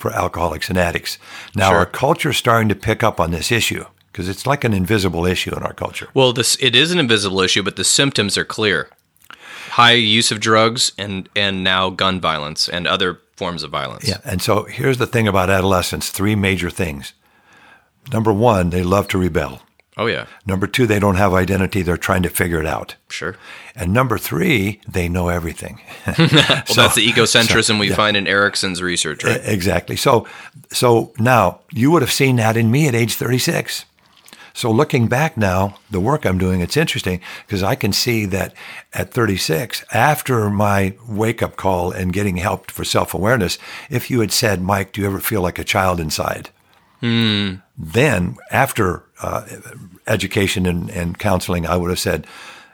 for alcoholics and addicts. Now Mm-hmm. Sure. our culture is starting to pick up on this issue because it's like an invisible issue in our culture. Well, this it is an invisible issue, but the symptoms are clear: high use of drugs and and now gun violence and other forms of violence. Yeah. And so here's the thing about adolescents: three major things. Number one, they love to rebel. Oh yeah, Number two, they don't have identity; they're trying to figure it out. sure. And number three, they know everything. *laughs* *laughs* Well, that's the egocentrism we find in Erikson's research, right? Exactly. So, so now you would have seen that in me at age 36. So looking back now, the work I'm doing, it's interesting because I can see that at 36, after my wake up call and getting help for self awareness, if you had said, Mike, do you ever feel like a child inside? Then after uh, education and, and counseling, I would have said,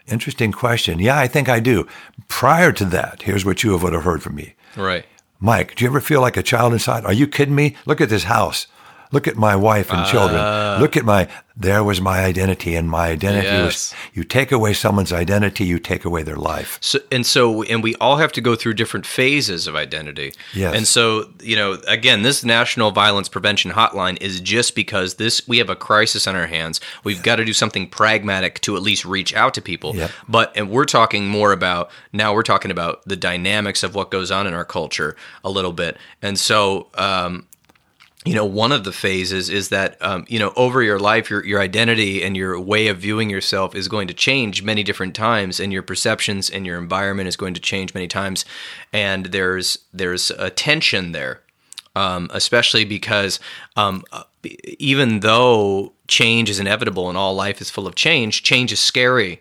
interesting question. Yeah, I think I do. Prior to that, here's what you would have heard from me. right. Mike, do you ever feel like a child inside? Are you kidding me? Look at this house. Look at my wife and children. Ah. Look at my, there was my identity, and my identity Yes. was, you take away someone's identity, you take away their life. So, and so, and we all have to go through different phases of identity. Yes. And so, you know, again, this National Violence Prevention Hotline is just because this we have a crisis on our hands. We've got to do something pragmatic to at least reach out to people. Yep. But and we're talking more about now. We're talking about the dynamics of what goes on in our culture a little bit. And so, um, you know one of the phases is that um, you know over your life your, your identity and your way of viewing yourself is going to change many different times and your perceptions and your environment is going to change many times and there's there's a tension there. Um, especially because um, uh, even though change is inevitable and all life is full of change change is scary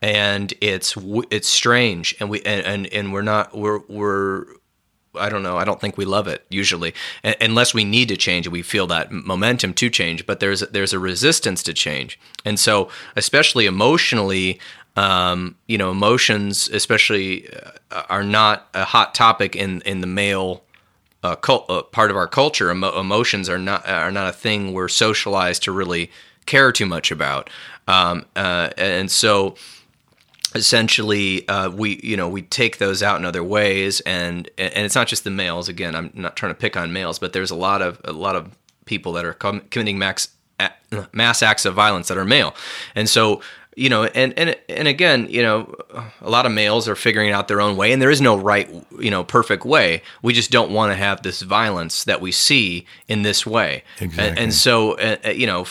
and it's it's strange and we and, and, and we're not we're we're I don't know. I don't think we love it usually, U- unless we need to change we feel that momentum to change. But there's there's a resistance to change, and so especially emotionally, um, you know, emotions especially uh, are not a hot topic in in the male uh, cult, uh, part of our culture. Emo- emotions are not are not a thing we're socialized to really care too much about, um, uh, and so essentially uh, we you know we take those out in other ways and and it's not just the males. Again i'm not trying to pick on males but there's a lot of a lot of people that are com- committing max mass acts of violence that are male. And so you know and and and again you know a lot of males are figuring out their own way and there is no right you know perfect way. We just don't want to have this violence that we see in this way. And, Exactly. and so uh, uh, you know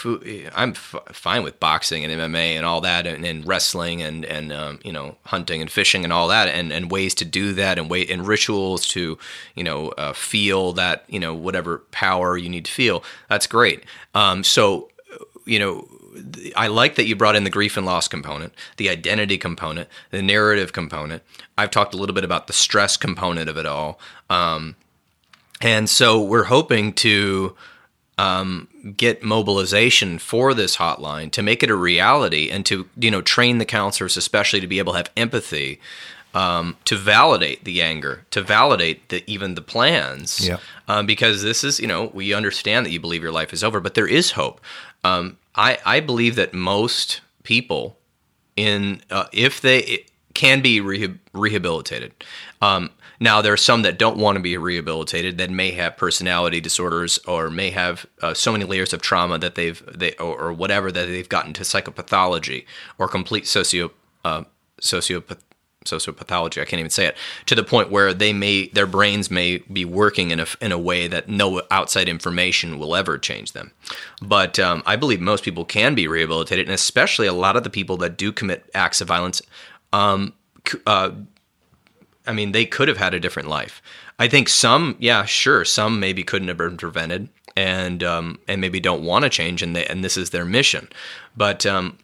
i'm f- fine with boxing and mma and all that and, and wrestling and and um, you know hunting and fishing and all that and, and ways to do that and way and rituals to you know uh, feel that you know whatever power you need to feel that's great. Um, so you know I like that you brought in the grief and loss component, the identity component, the narrative component. I've talked a little bit about the stress component of it all. Um, and so we're hoping to um, get mobilization for this hotline to make it a reality and to you know train the counselors especially to be able to have empathy um, to validate the anger to validate the, even the plans Yeah. um, because this is you know we understand that you believe your life is over but there is hope um, I, I believe that most people in uh, if they can be reha- rehabilitated. Um, now there are some that don't want to be rehabilitated that may have personality disorders or may have uh, so many layers of trauma that they've they or, or whatever that they've gotten to psychopathology or complete socio uh, sociopath sociopathology I can't even say it to the point where they may their brains may be working in a in a way that no outside information will ever change them but um, I believe most people can be rehabilitated and especially a lot of the people that do commit acts of violence um, uh, I mean, they could have had a different life. I think some, yeah, sure, some maybe couldn't have been prevented, and um, and maybe don't want to change, and they, and this is their mission. But um,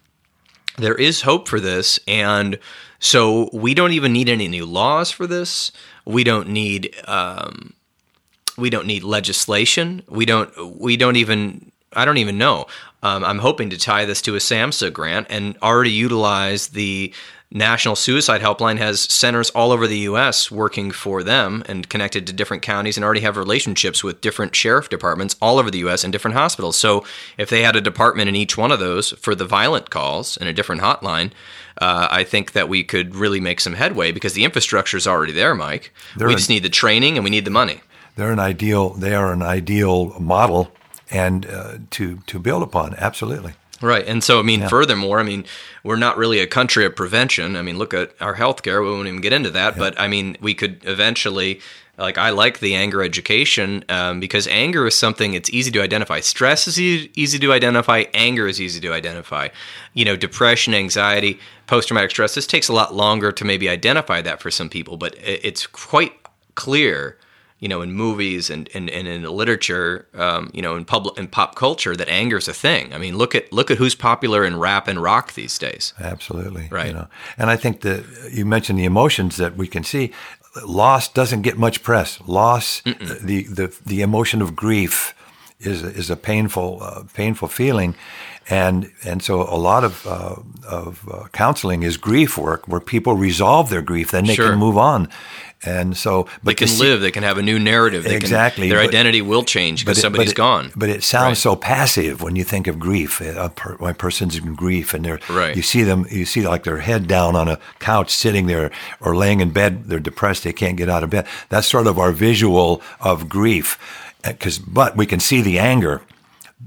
there is hope for this, and so we don't even need any new laws for this. We don't need um, we don't need legislation. We don't we don't even I don't even know. Um, I'm hoping to tie this to a SAMHSA grant and already utilize the National Suicide Helpline has centers all over the U.S. working for them and connected to different counties and already have relationships with different sheriff departments all over the U.S. and different hospitals. So if they had a department in each one of those for the violent calls and a different hotline, uh, I think that we could really make some headway because the infrastructure is already there, Mike. They're we just need the training and we need the money. They're an ideal. They are an ideal model, and uh, to to build upon. Absolutely. Right. And so, I mean, furthermore, I mean, we're not really a country of prevention. I mean, look at our healthcare. We won't even get into that. But I mean, we could eventually, like, I like the anger education um, because anger is something it's easy to identify. Stress is easy, easy to identify, anger is easy to identify. You know, depression, anxiety, post traumatic stress, this takes a lot longer to maybe identify that for some people, but it's quite clear you know, in movies and, and, and in the literature, um, you know, in public in pop culture, that anger is a thing. I mean, look at look at who's popular in rap and rock these days. Absolutely. Right. You know, and I think that you mentioned the emotions that we can see. Loss doesn't get much press. Loss, the, the the emotion of grief, is is a painful uh, painful feeling, and and so a lot of uh, of uh, counseling is grief work where people resolve their grief, then they Sure. can move on, And so, they can live. They can have a new narrative. They can- Exactly, their but- identity will change because somebody's it, gone. But it sounds Right. so passive when you think of grief. A per, when a person's in grief and they're Right. you see them, you see like their head down on a couch, sitting there or laying in bed. They're depressed. They can't get out of bed. That's sort of our visual of grief. Because, but we can see the anger.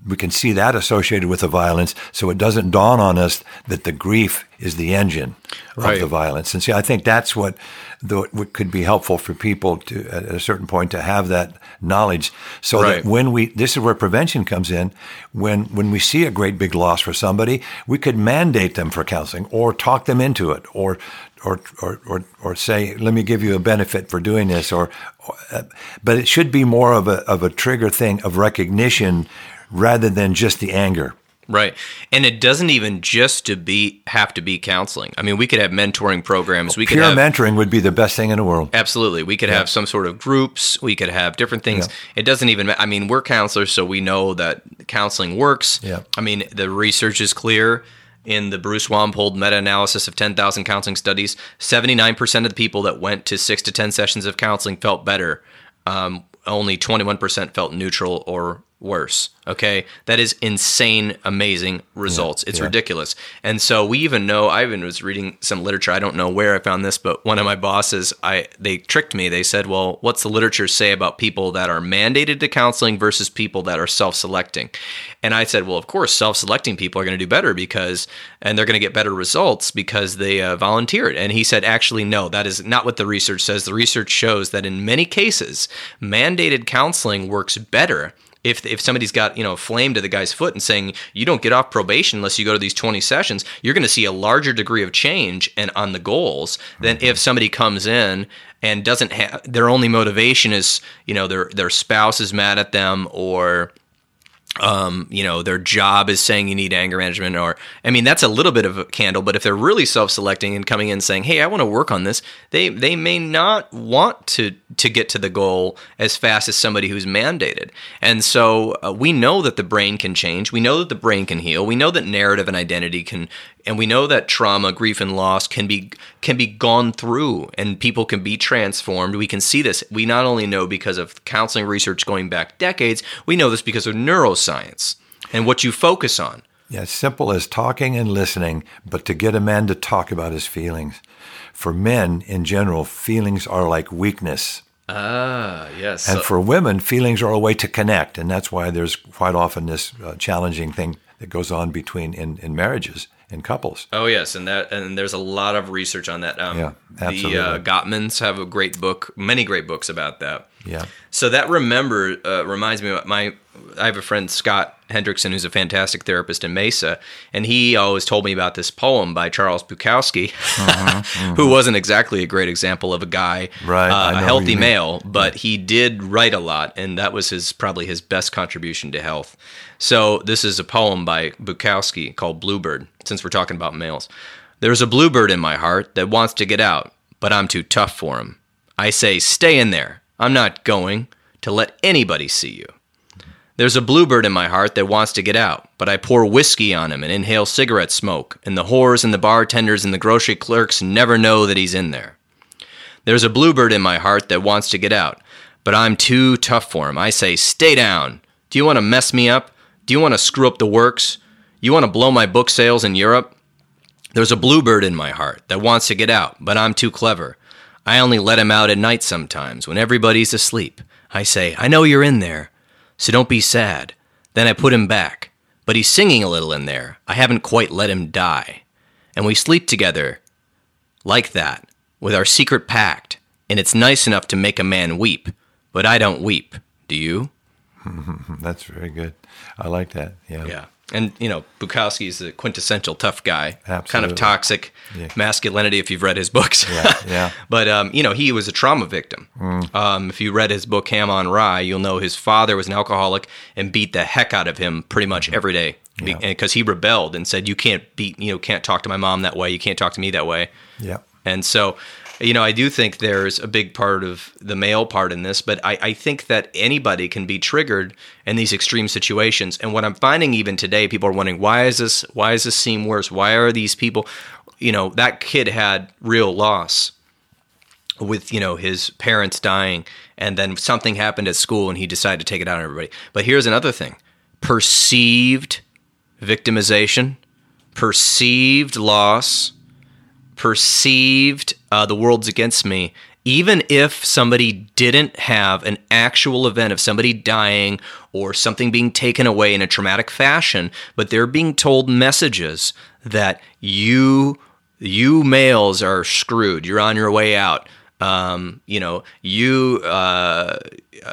We can see that associated with the violence, so it doesn't dawn on us that the grief is the engine Right. of the violence. And see, I think that's what, the, what could be helpful for people to, at a certain point, to have that knowledge, so Right. that when we, this is where prevention comes in. When when we see a great big loss for somebody, we could mandate them for counseling, or talk them into it, or or or or, or say, let me give you a benefit for doing this, or, or uh, but it should be more of a of a trigger thing of recognition rather than just the anger. Right. And it doesn't even just to be have to be counseling. I mean, we could have mentoring programs. We could Pure have mentoring would be the best thing in the world. Absolutely. We could have some sort of groups. We could have different things. It doesn't even, I mean, we're counselors, so we know that counseling works. Yeah. I mean, the research is clear. In the Bruce Wampold meta analysis of 10,000 counseling studies, 79% of the people that went to six to 10 sessions of counseling felt better. Um, only 21% felt neutral or worse. Okay. That is insane, amazing results. it's yeah. ridiculous. And so we even know, I even was reading some literature. I don't know where I found this, but one of my bosses, I they tricked me. They said, well, what's the literature say about people that are mandated to counseling versus people that are self-selecting? And I said, well, of course, self-selecting people are going to do better because, and they're going to get better results because they uh, volunteered. And he said, actually, no, that is not what the research says. The research shows that in many cases, mandated counseling works better if if somebody's got you know a flame to the guy's foot and saying you don't get off probation unless you go to these 20 sessions you're going to see a larger degree of change and on the goals than mm-hmm. if somebody comes in and doesn't have their only motivation is you know their their spouse is mad at them or um, you know, their job is saying you need anger management, or I mean, that's a little bit of a candle. But if they're really self-selecting and coming in saying, "Hey, I want to work on this," they they may not want to to get to the goal as fast as somebody who's mandated. And so uh, we know that the brain can change. We know that the brain can heal. We know that narrative and identity can, and we know that trauma, grief, and loss can be can be gone through, and people can be transformed. We can see this. We not only know because of counseling research going back decades. We know this because of neuroscience and what you focus on. Yeah, it's simple as talking and listening, but to get a man to talk about his feelings. For men in general, feelings are like weakness. Ah, yes. And for women, feelings are a way to connect. And that's why there's quite often this uh, challenging thing that goes on between in, in marriages, in couples. Oh yes, and that and there's a lot of research on that. Um, Yeah, absolutely. The uh, Gottmans have a great book, many great books about that. Yeah. So that remember uh, reminds me of my. I have a friend Scott Hendrickson who's a fantastic therapist in Mesa, and he always told me about this poem by Charles Bukowski, *laughs* who wasn't exactly a great example of a guy, Mm-hmm, Right, uh, a healthy male, but he did write a lot, and that was his probably his best contribution to health. So this is a poem by Bukowski called Bluebird. Since we're talking about males, there's a bluebird in my heart that wants to get out, but I'm too tough for him. I say, stay in there. I'm not going to let anybody see you. There's a bluebird in my heart that wants to get out, but I pour whiskey on him and inhale cigarette smoke, and the whores and the bartenders and the grocery clerks never know that he's in there. There's a bluebird in my heart that wants to get out, but I'm too tough for him. I say, stay down. Do you want to mess me up? Do you want to screw up the works? You want to blow my book sales in Europe? There's a bluebird in my heart that wants to get out, but I'm too clever. I only let him out at night sometimes when everybody's asleep. I say, I know you're in there, so don't be sad. Then I put him back, but he's singing a little in there. I haven't quite let him die. And we sleep together like that, with our secret pact, and it's nice enough to make a man weep, but I don't weep. Do you? *laughs* That's very good. I like that. Yeah. Yeah. And, you know, Bukowski's a quintessential tough guy. Kind of toxic masculinity if you've read his books. Yeah, yeah. *laughs* but, um, you know, he was a trauma victim. Um, if you read his book, Ham on Rye, you'll know his father was an alcoholic and beat the heck out of him pretty much every day because he rebelled and said, you can't beat, you know, can't talk to my mom that way. You can't talk to me that way. Yeah. And so, you know, I do think there's a big part of the male part in this, but I, I think that anybody can be triggered in these extreme situations. And what I'm finding even today, people are wondering, why is this why does this seem worse? Why are these people you know, that kid had real loss. with you know his parents dying and then something happened at school and he decided to take it out on everybody but here's another thing perceived victimization perceived loss perceived uh, the world's against me even if somebody didn't have an actual event of somebody dying or something being taken away in a traumatic fashion but they're being told messages that you you males are screwed you're on your way out um, you know, you uh,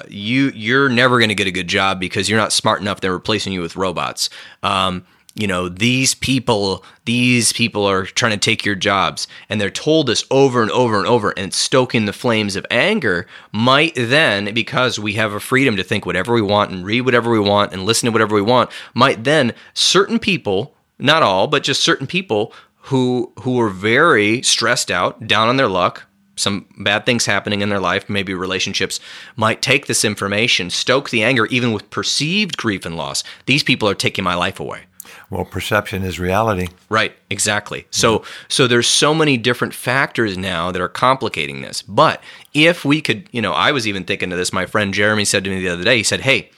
you you're never going to get a good job because you're not smart enough. They're replacing you with robots. Um, you know, these people, these people are trying to take your jobs, and they're told this over and over and over, and stoking the flames of anger might then, because we have a freedom to think whatever we want and read whatever we want and listen to whatever we want, might then certain people, not all, but just certain people who who are very stressed out, down on their luck, some bad things happening in their life, maybe relationships, might take this information, stoke the anger, even with perceived grief and loss. These people are taking my life away. Well, perception is reality. Right, exactly. So so there's so many different factors now that are complicating this. But if we could, you know, I was even thinking of this. My friend Jeremy said to me the other day, he said, Hey,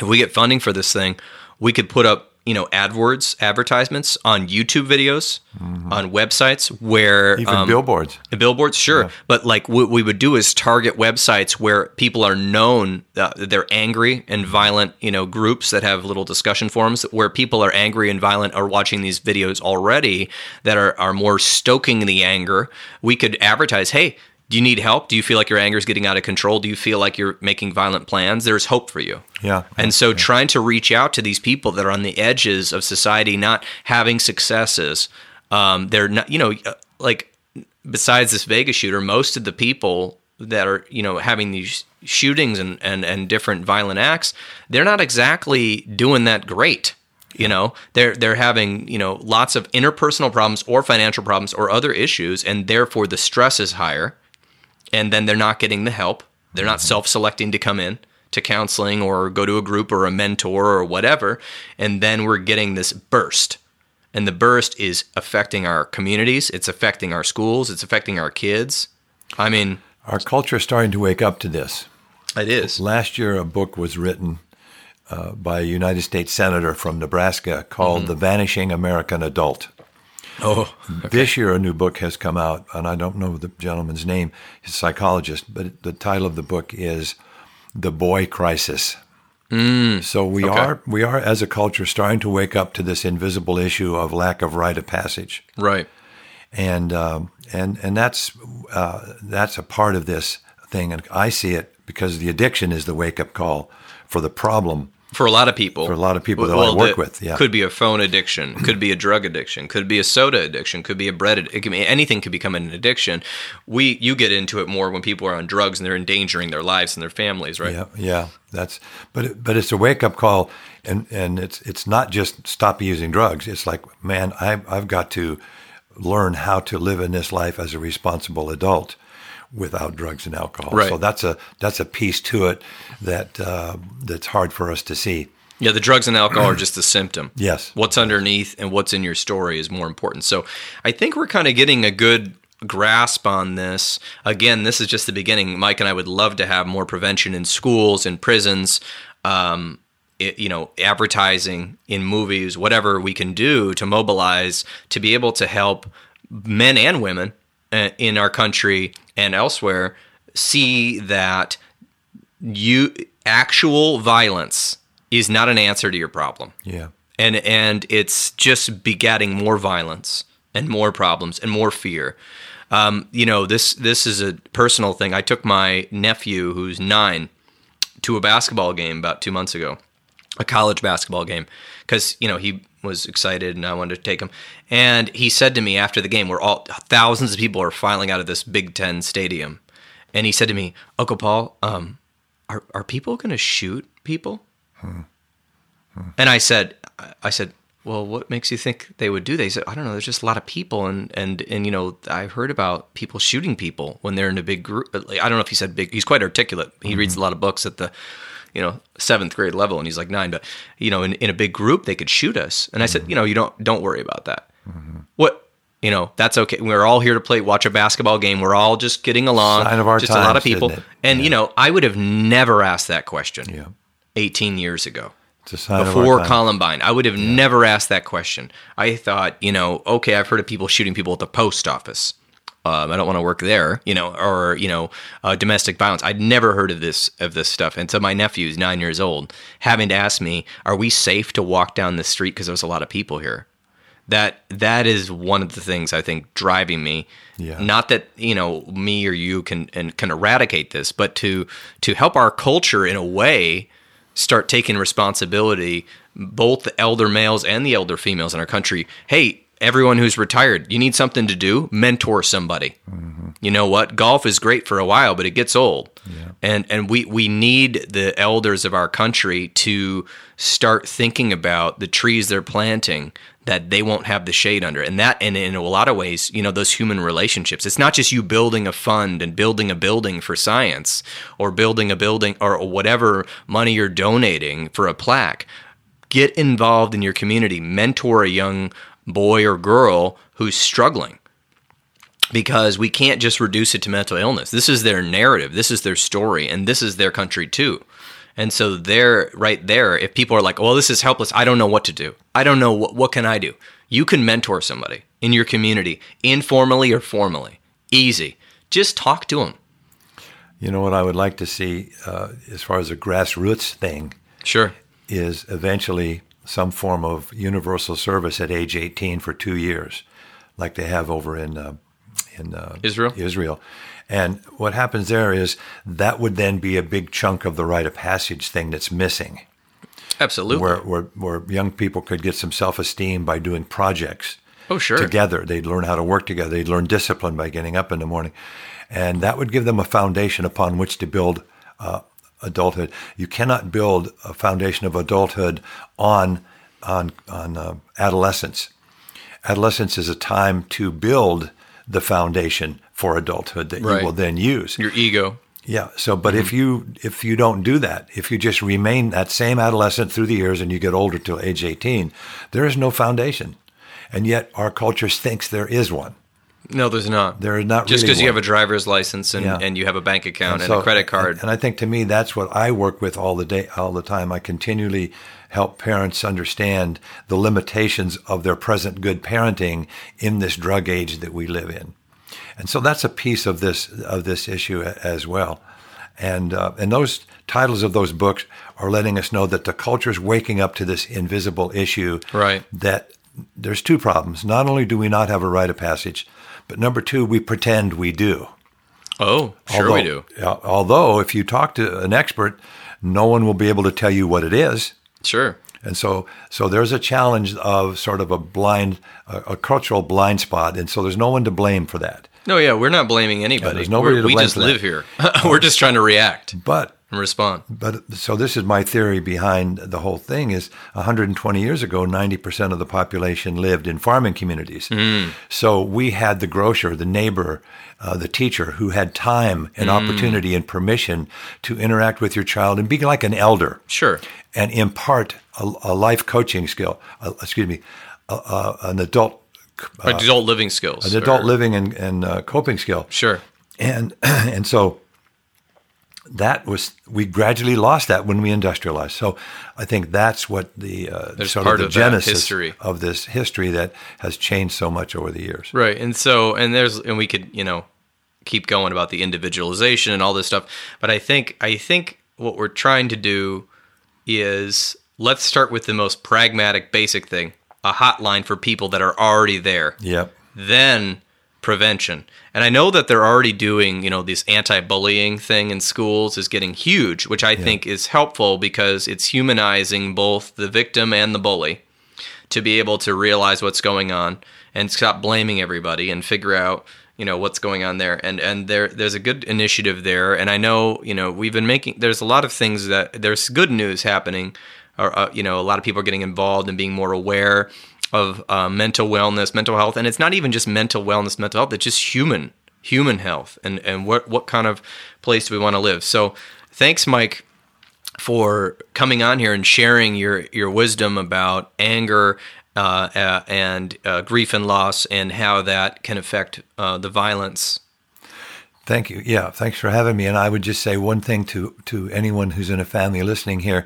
if we get funding for this thing, we could put up you know AdWords advertisements on YouTube videos, mm-hmm. on websites where even um, billboards, billboards, sure. Yeah. But like what we would do is target websites where people are known uh, they're angry and violent. You know, groups that have little discussion forums where people are angry and violent are watching these videos already that are are more stoking the anger. We could advertise, hey do you need help? Do you feel like your anger is getting out of control? Do you feel like you're making violent plans? There's hope for you. Yeah. And so yeah. trying to reach out to these people that are on the edges of society, not having successes, um, they're not, you know, uh, like besides this Vegas shooter, most of the people that are, you know, having these shootings and, and, and different violent acts, they're not exactly doing that great you know they're they're having you know lots of interpersonal problems or financial problems or other issues and therefore the stress is higher and then they're not getting the help. They're not self selecting to come in to counseling or go to a group or a mentor or whatever. And then we're getting this burst. And the burst is affecting our communities, it's affecting our schools, it's affecting our kids. I mean, our culture is starting to wake up to this. It is. Last year, a book was written uh, by a United States Senator from Nebraska called mm-hmm. The Vanishing American Adult. Oh, *laughs* okay. this year a new book has come out, and I don't know the gentleman's name. He's a psychologist, but the title of the book is "The Boy Crisis." Mm, so we okay. are we are as a culture starting to wake up to this invisible issue of lack of rite of passage. Right. And um, and and that's uh, that's a part of this thing, and I see it because the addiction is the wake up call for the problem for a lot of people. For a lot of people that well, I work with, yeah. Could be a phone addiction, could be a drug addiction, could be a soda addiction, could be a bread it can be anything could become an addiction. We you get into it more when people are on drugs and they're endangering their lives and their families, right? Yeah, yeah. That's but but it's a wake up call and and it's it's not just stop using drugs. It's like, man, I I've got to learn how to live in this life as a responsible adult without drugs and alcohol. Right. So that's a that's a piece to it that uh, that's hard for us to see. Yeah, the drugs and alcohol are just the symptom. *clears throat* Yes. What's underneath and what's in your story is more important. So I think we're kind of getting a good grasp on this. Again, this is just the beginning. Mike and I would love to have more prevention in schools and prisons. Um, it, you know, advertising in movies, whatever we can do to mobilize to be able to help men and women uh, in our country and elsewhere see that you actual violence is not an answer to your problem. Yeah. And and it's just begetting more violence and more problems and more fear. Um, you know, this this is a personal thing. I took my nephew who's 9 to a basketball game about 2 months ago. A college basketball game cuz you know, he was excited and I wanted to take him. And he said to me after the game, where all thousands of people are filing out of this Big Ten stadium, and he said to me, Uncle Paul, um, are are people going to shoot people? Hmm. Hmm. And I said, I said, well, what makes you think they would do that? He said, I don't know. There's just a lot of people, and and and you know, I've heard about people shooting people when they're in a big group. I don't know if he said big. He's quite articulate. He mm-hmm. reads a lot of books at the you know seventh grade level and he's like nine but you know in, in a big group they could shoot us and i said mm-hmm. you know you don't don't worry about that mm-hmm. what You know, that's okay. We're all here to play, watch a basketball game. We're all just getting along. Sign of our just a lot of people. And you know, I would have never asked that question Yeah. 18 years ago It's a sign of our before. Columbine. I would have never asked that question. I thought, you know, okay, I've heard of people shooting people at the post office. Um, I don't want to work there, you know, or you know, uh, domestic violence. I'd never heard of this of this stuff, and so my nephew's nine years old, having to ask me, "Are we safe to walk down the street?" Because there's a lot of people here. That that is one of the things I think driving me. Yeah. Not that you know me or you can and can eradicate this, but to to help our culture in a way start taking responsibility, both the elder males and the elder females in our country. Hey, everyone who's retired, you need something to do, mentor somebody. Mm-hmm. You know what? Golf is great for a while, but it gets old. And and we we need the elders of our country to start thinking about the trees they're planting that they won't have the shade under. And that and in a lot of ways, you know, those human relationships. It's not just you building a fund and building a building for science or building a building or whatever money you're donating for a plaque get involved in your community, mentor a young boy or girl who's struggling. Because we can't just reduce it to mental illness. This is their narrative, this is their story, and this is their country too. And so they're right there. If people are like, well, this is helpless, I don't know what to do. I don't know what, what can I do? You can mentor somebody in your community, informally or formally. Easy. Just talk to them. You know what I would like to see uh, as far as a grassroots thing Sure. is eventually some form of universal service at age 18 for two years, like they have over in uh, in uh, Israel? Israel. And what happens there is that would then be a big chunk of the rite of passage thing that's missing, Absolutely. where, where where young people could get some self esteem by doing projects oh, sure. together. They'd learn how to work together. They'd learn discipline by getting up in the morning, and that would give them a foundation upon which to build uh, adulthood. You cannot build a foundation of adulthood on on on uh, adolescence. Adolescence is a time to build the foundation for adulthood that Right. you will then use. Your ego. Yeah. So, but if you if you don't do that, if you just remain that same adolescent through the years and you get older till age eighteen, there is no foundation, and yet our culture thinks there is one. No, there's not. There is not Just really because you have a driver's license and, Yeah. and you have a bank account and, so- a credit card. And, and I think to me that's what I work with all the day, all the time. I continually help parents understand the limitations of their present good parenting in this drug age that we live in. And so that's a piece of this of this issue as well. And uh, and those titles of those books are letting us know that the culture is waking up to this invisible issue. Right. That there's two problems. Not only do we not have a rite of passage, but number two, we pretend we do. oh, sure we do. Although- Although, if you talk to an expert, no one will be able to tell you what it is. Sure. And so, so there's a challenge of sort of a blind, a, a cultural blind spot, and so there's no one to blame for that. No, yeah, we're not blaming anybody. there's nobody We're- to we just for that. live here. *laughs* we're just trying to react But, and respond. but so this is my theory behind the whole thing: is 120 years ago, 90% of the population lived in farming communities. So we had the grocer, the neighbor, uh, the teacher who had time and opportunity and permission to interact with your child and be like an elder. Sure. and impart a, a life coaching skill. Uh, excuse me, uh, uh, an adult, adult living skills. an adult or- living and, and uh, coping skill. Sure. And *clears throat* and so that was we gradually lost that when we industrialized. So I think that's what the uh, sort part of the of genesis history. of this history that has changed so much over the years. Right. And so, and there's, and we could, you know, keep going about the individualization and all this stuff. But I think, I think what we're trying to do is let's start with the most pragmatic, basic thing a hotline for people that are already there. Yep. then prevention. And I know that they're already doing, you know, this anti-bullying thing in schools is getting huge, which I think is helpful because it's humanizing both the victim and the bully to be able to realize what's going on and stop blaming everybody and figure out you know what's going on there. And and there there's a good initiative there. And i know you know we've been making there's a lot of things that there's good news happening or uh, you know a lot of people are getting involved and being more aware of uh, mental wellness mental health and it's not even just mental wellness mental health it's just human human health and and what what kind of place do we want to live so thanks mike for coming on here and sharing your your wisdom about anger uh, uh, and uh, grief and loss, and how that can affect uh, the violence. Thank you. Yeah, thanks for having me. And I would just say one thing to to anyone who's in a family listening here: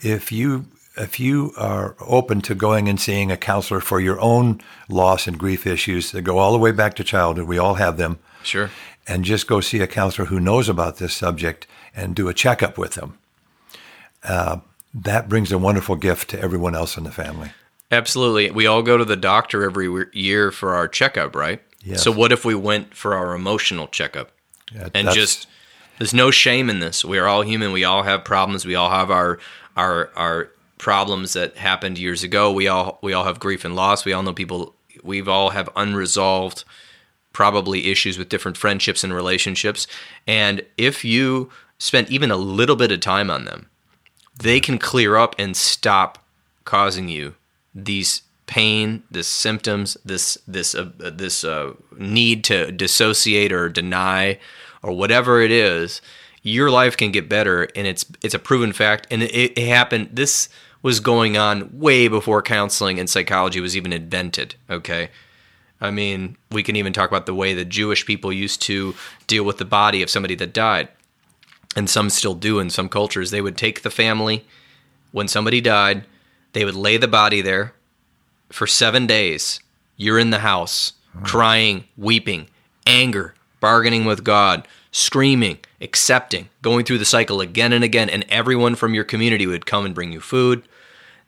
if you if you are open to going and seeing a counselor for your own loss and grief issues that go all the way back to childhood, we all have them. Sure. And just go see a counselor who knows about this subject and do a checkup with them. Uh, that brings a wonderful gift to everyone else in the family. Absolutely. We all go to the doctor every year for our checkup, right? Yes. So what if we went for our emotional checkup? Yeah, and just there's no shame in this. We are all human. We all have problems. We all have our our our problems that happened years ago. We all we all have grief and loss. We all know people. We've all have unresolved probably issues with different friendships and relationships. And if you spend even a little bit of time on them, they can clear up and stop causing you these pain, this symptoms, this this uh, this uh, need to dissociate or deny or whatever it is. Your life can get better, and it's it's a proven fact. And it, it happened. This was going on way before counseling and psychology was even invented. Okay. I mean, we can even talk about the way the Jewish people used to deal with the body of somebody that died. And some still do in some cultures. They would take the family when somebody died, they would lay the body there for seven days. You're in the house, crying, weeping, anger, bargaining with God, screaming, accepting, going through the cycle again and again. And everyone from your community would come and bring you food.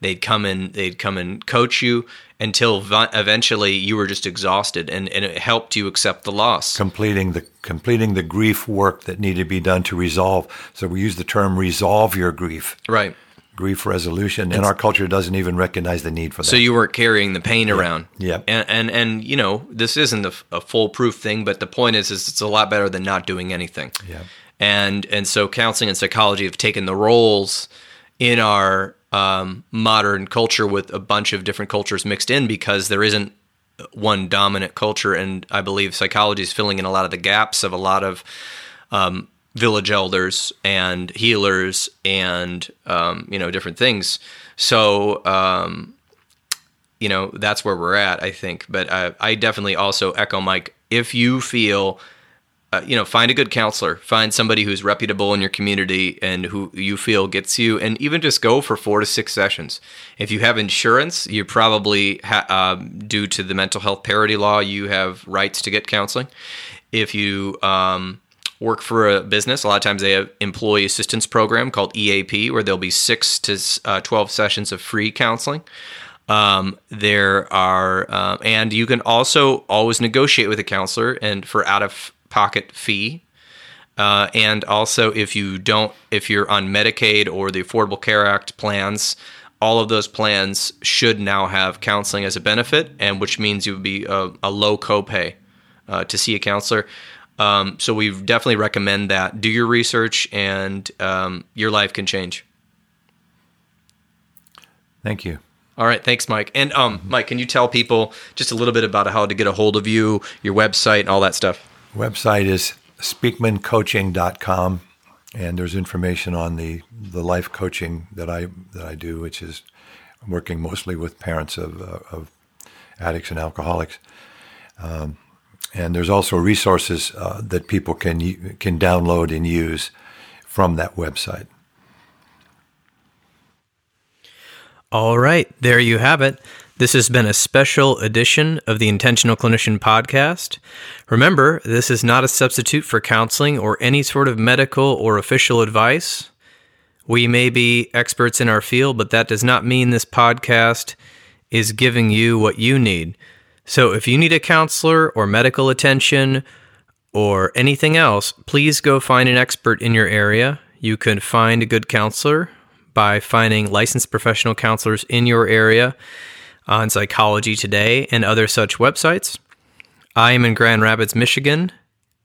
They'd come and they'd come and coach you until vi- eventually you were just exhausted, and, and it helped you accept the loss. completing the completing the grief work that needed to be done to resolve. So we use the term resolve your grief, Right. grief resolution, and our culture doesn't even recognize the need for that. So you weren't carrying the pain around. Yep. And and and you know this isn't a, a foolproof thing, but the point is, is it's a lot better than not doing anything. Yeah. And and so counseling and psychology have taken the roles in our um, modern culture with a bunch of different cultures mixed in because there isn't one dominant culture, and I believe psychology is filling in a lot of the gaps of a lot of um, village elders and healers and um, you know different things. So um, you know that's where we're at, I think. But I, I definitely also echo Mike. If you feel uh, you know, find a good counselor, find somebody who's reputable in your community and who you feel gets you, and even just go for four to six sessions. If you have insurance, you probably, ha- um, due to the mental health parity law, you have rights to get counseling. If you um, work for a business, a lot of times they have employee assistance program called EAP, where there'll be six to uh, twelve sessions of free counseling. Um, there are, uh, and you can also always negotiate with a counselor and for out of pocket fee. Uh, and also, if you don't, if you're on Medicaid or the Affordable Care Act plans, all of those plans should now have counseling as a benefit, and which means you would be a, a low copay uh, to see a counselor. Um, so we definitely recommend that. Do your research, and um, your life can change. Thank you. All right, thanks, Mike. And um, Mike, can you tell people just a little bit about how to get a hold of you, your website, and all that stuff? Website is speakmancoaching.com, and there's information on the, the life coaching that I that I do, which is working mostly with parents of, uh, of addicts and alcoholics. Um, and there's also resources uh, that people can can download and use from that website. All right, there you have it. This has been a special edition of the Intentional Clinician podcast. Remember, this is not a substitute for counseling or any sort of medical or official advice. We may be experts in our field, but that does not mean this podcast is giving you what you need. So if you need a counselor or medical attention or anything else, please go find an expert in your area. You can find a good counselor by finding licensed professional counselors in your area on Psychology Today and other such websites. I am in Grand Rapids, Michigan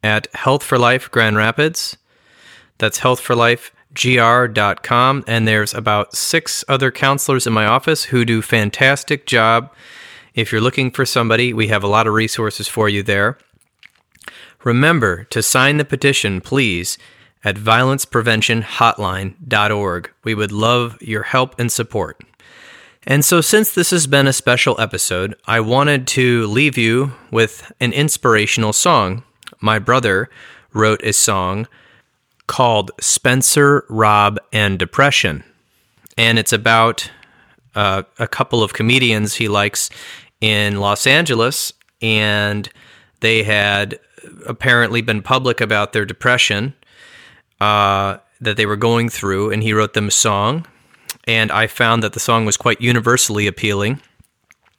at Health for Life Grand Rapids. That's healthforlifegr.com. And there's about six other counselors in my office who do fantastic job. If you're looking for somebody, we have a lot of resources for you there. Remember to sign the petition, please, at violencepreventionhotline.org. We would love your help and support. And so, since this has been a special episode, I wanted to leave you with an inspirational song. My brother wrote a song called Spencer, Rob, and Depression. And it's about uh, a couple of comedians he likes in Los Angeles. And they had apparently been public about their depression uh, that they were going through. And he wrote them a song and I found that the song was quite universally appealing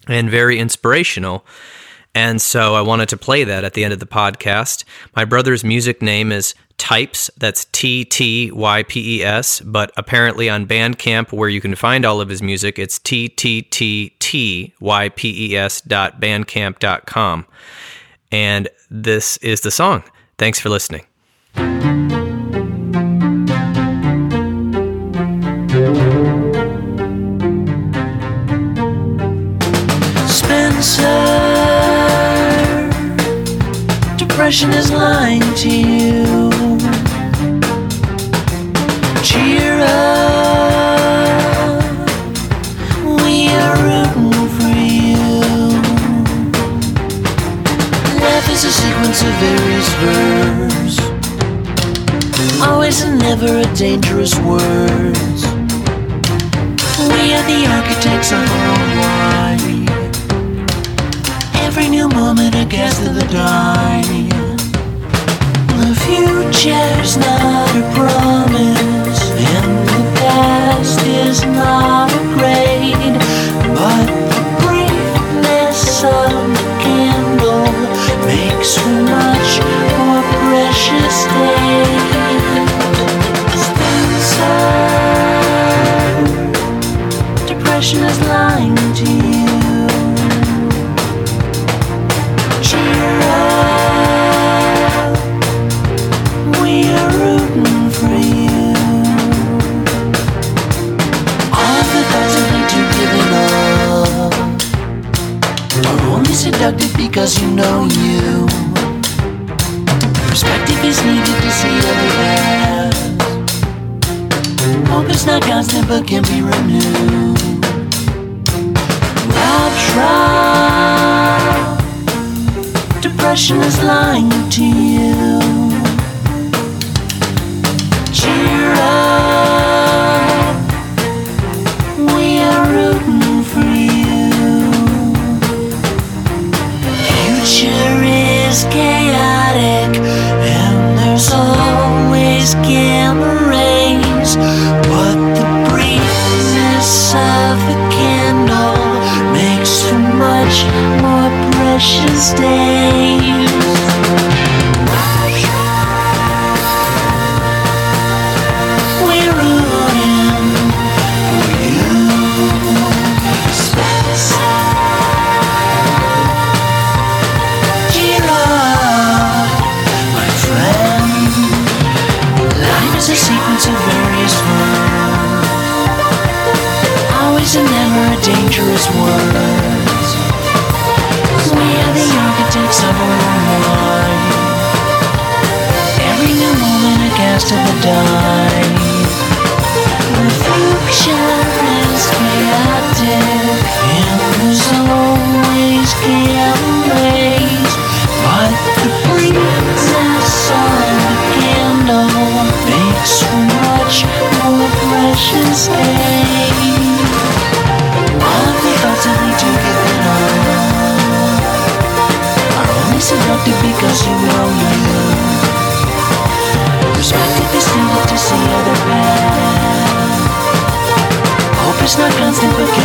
and very inspirational. And so I wanted to play that at the end of the podcast. My brother's music name is Types, that's T T Y P E S, but apparently on Bandcamp, where you can find all of his music, it's T T T T Y P E S dot bandcamp.com. And this is the song. Thanks for listening. Depression is lying to you. Cheer up, we are rooting for you. Life is a sequence of various verbs, always and never a dangerous words. We are the architects of our own life. Every new moment a guest of the die. Future's not a promise, and the past is not a grade, but the briefness of the candle makes for much more precious days. Spencer, Depression is lying to you. Seductive because you know you. Perspective is needed to see other paths. Hope is not constant but can be renewed. I'll try. Depression is lying to you. Is chaotic, and there's always gamma rays. But the briefness of a candle makes for much more precious days. Dangerous words. We are the architects of our own life. Every new moment a cast of the die. Hope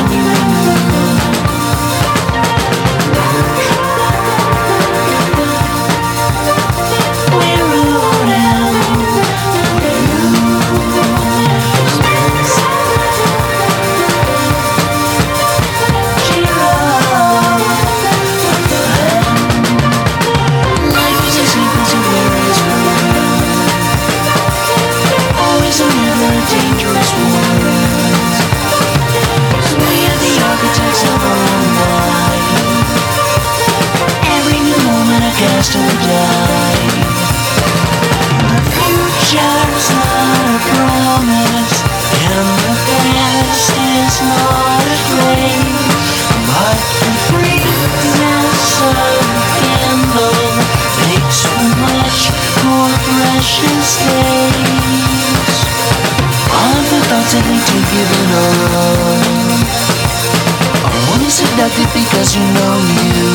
you know you.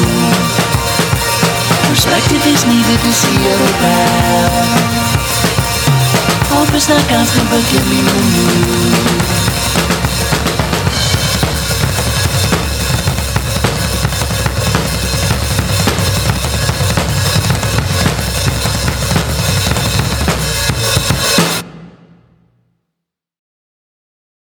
Perspective is needed to see other path. Hope is not constant but can be renewed.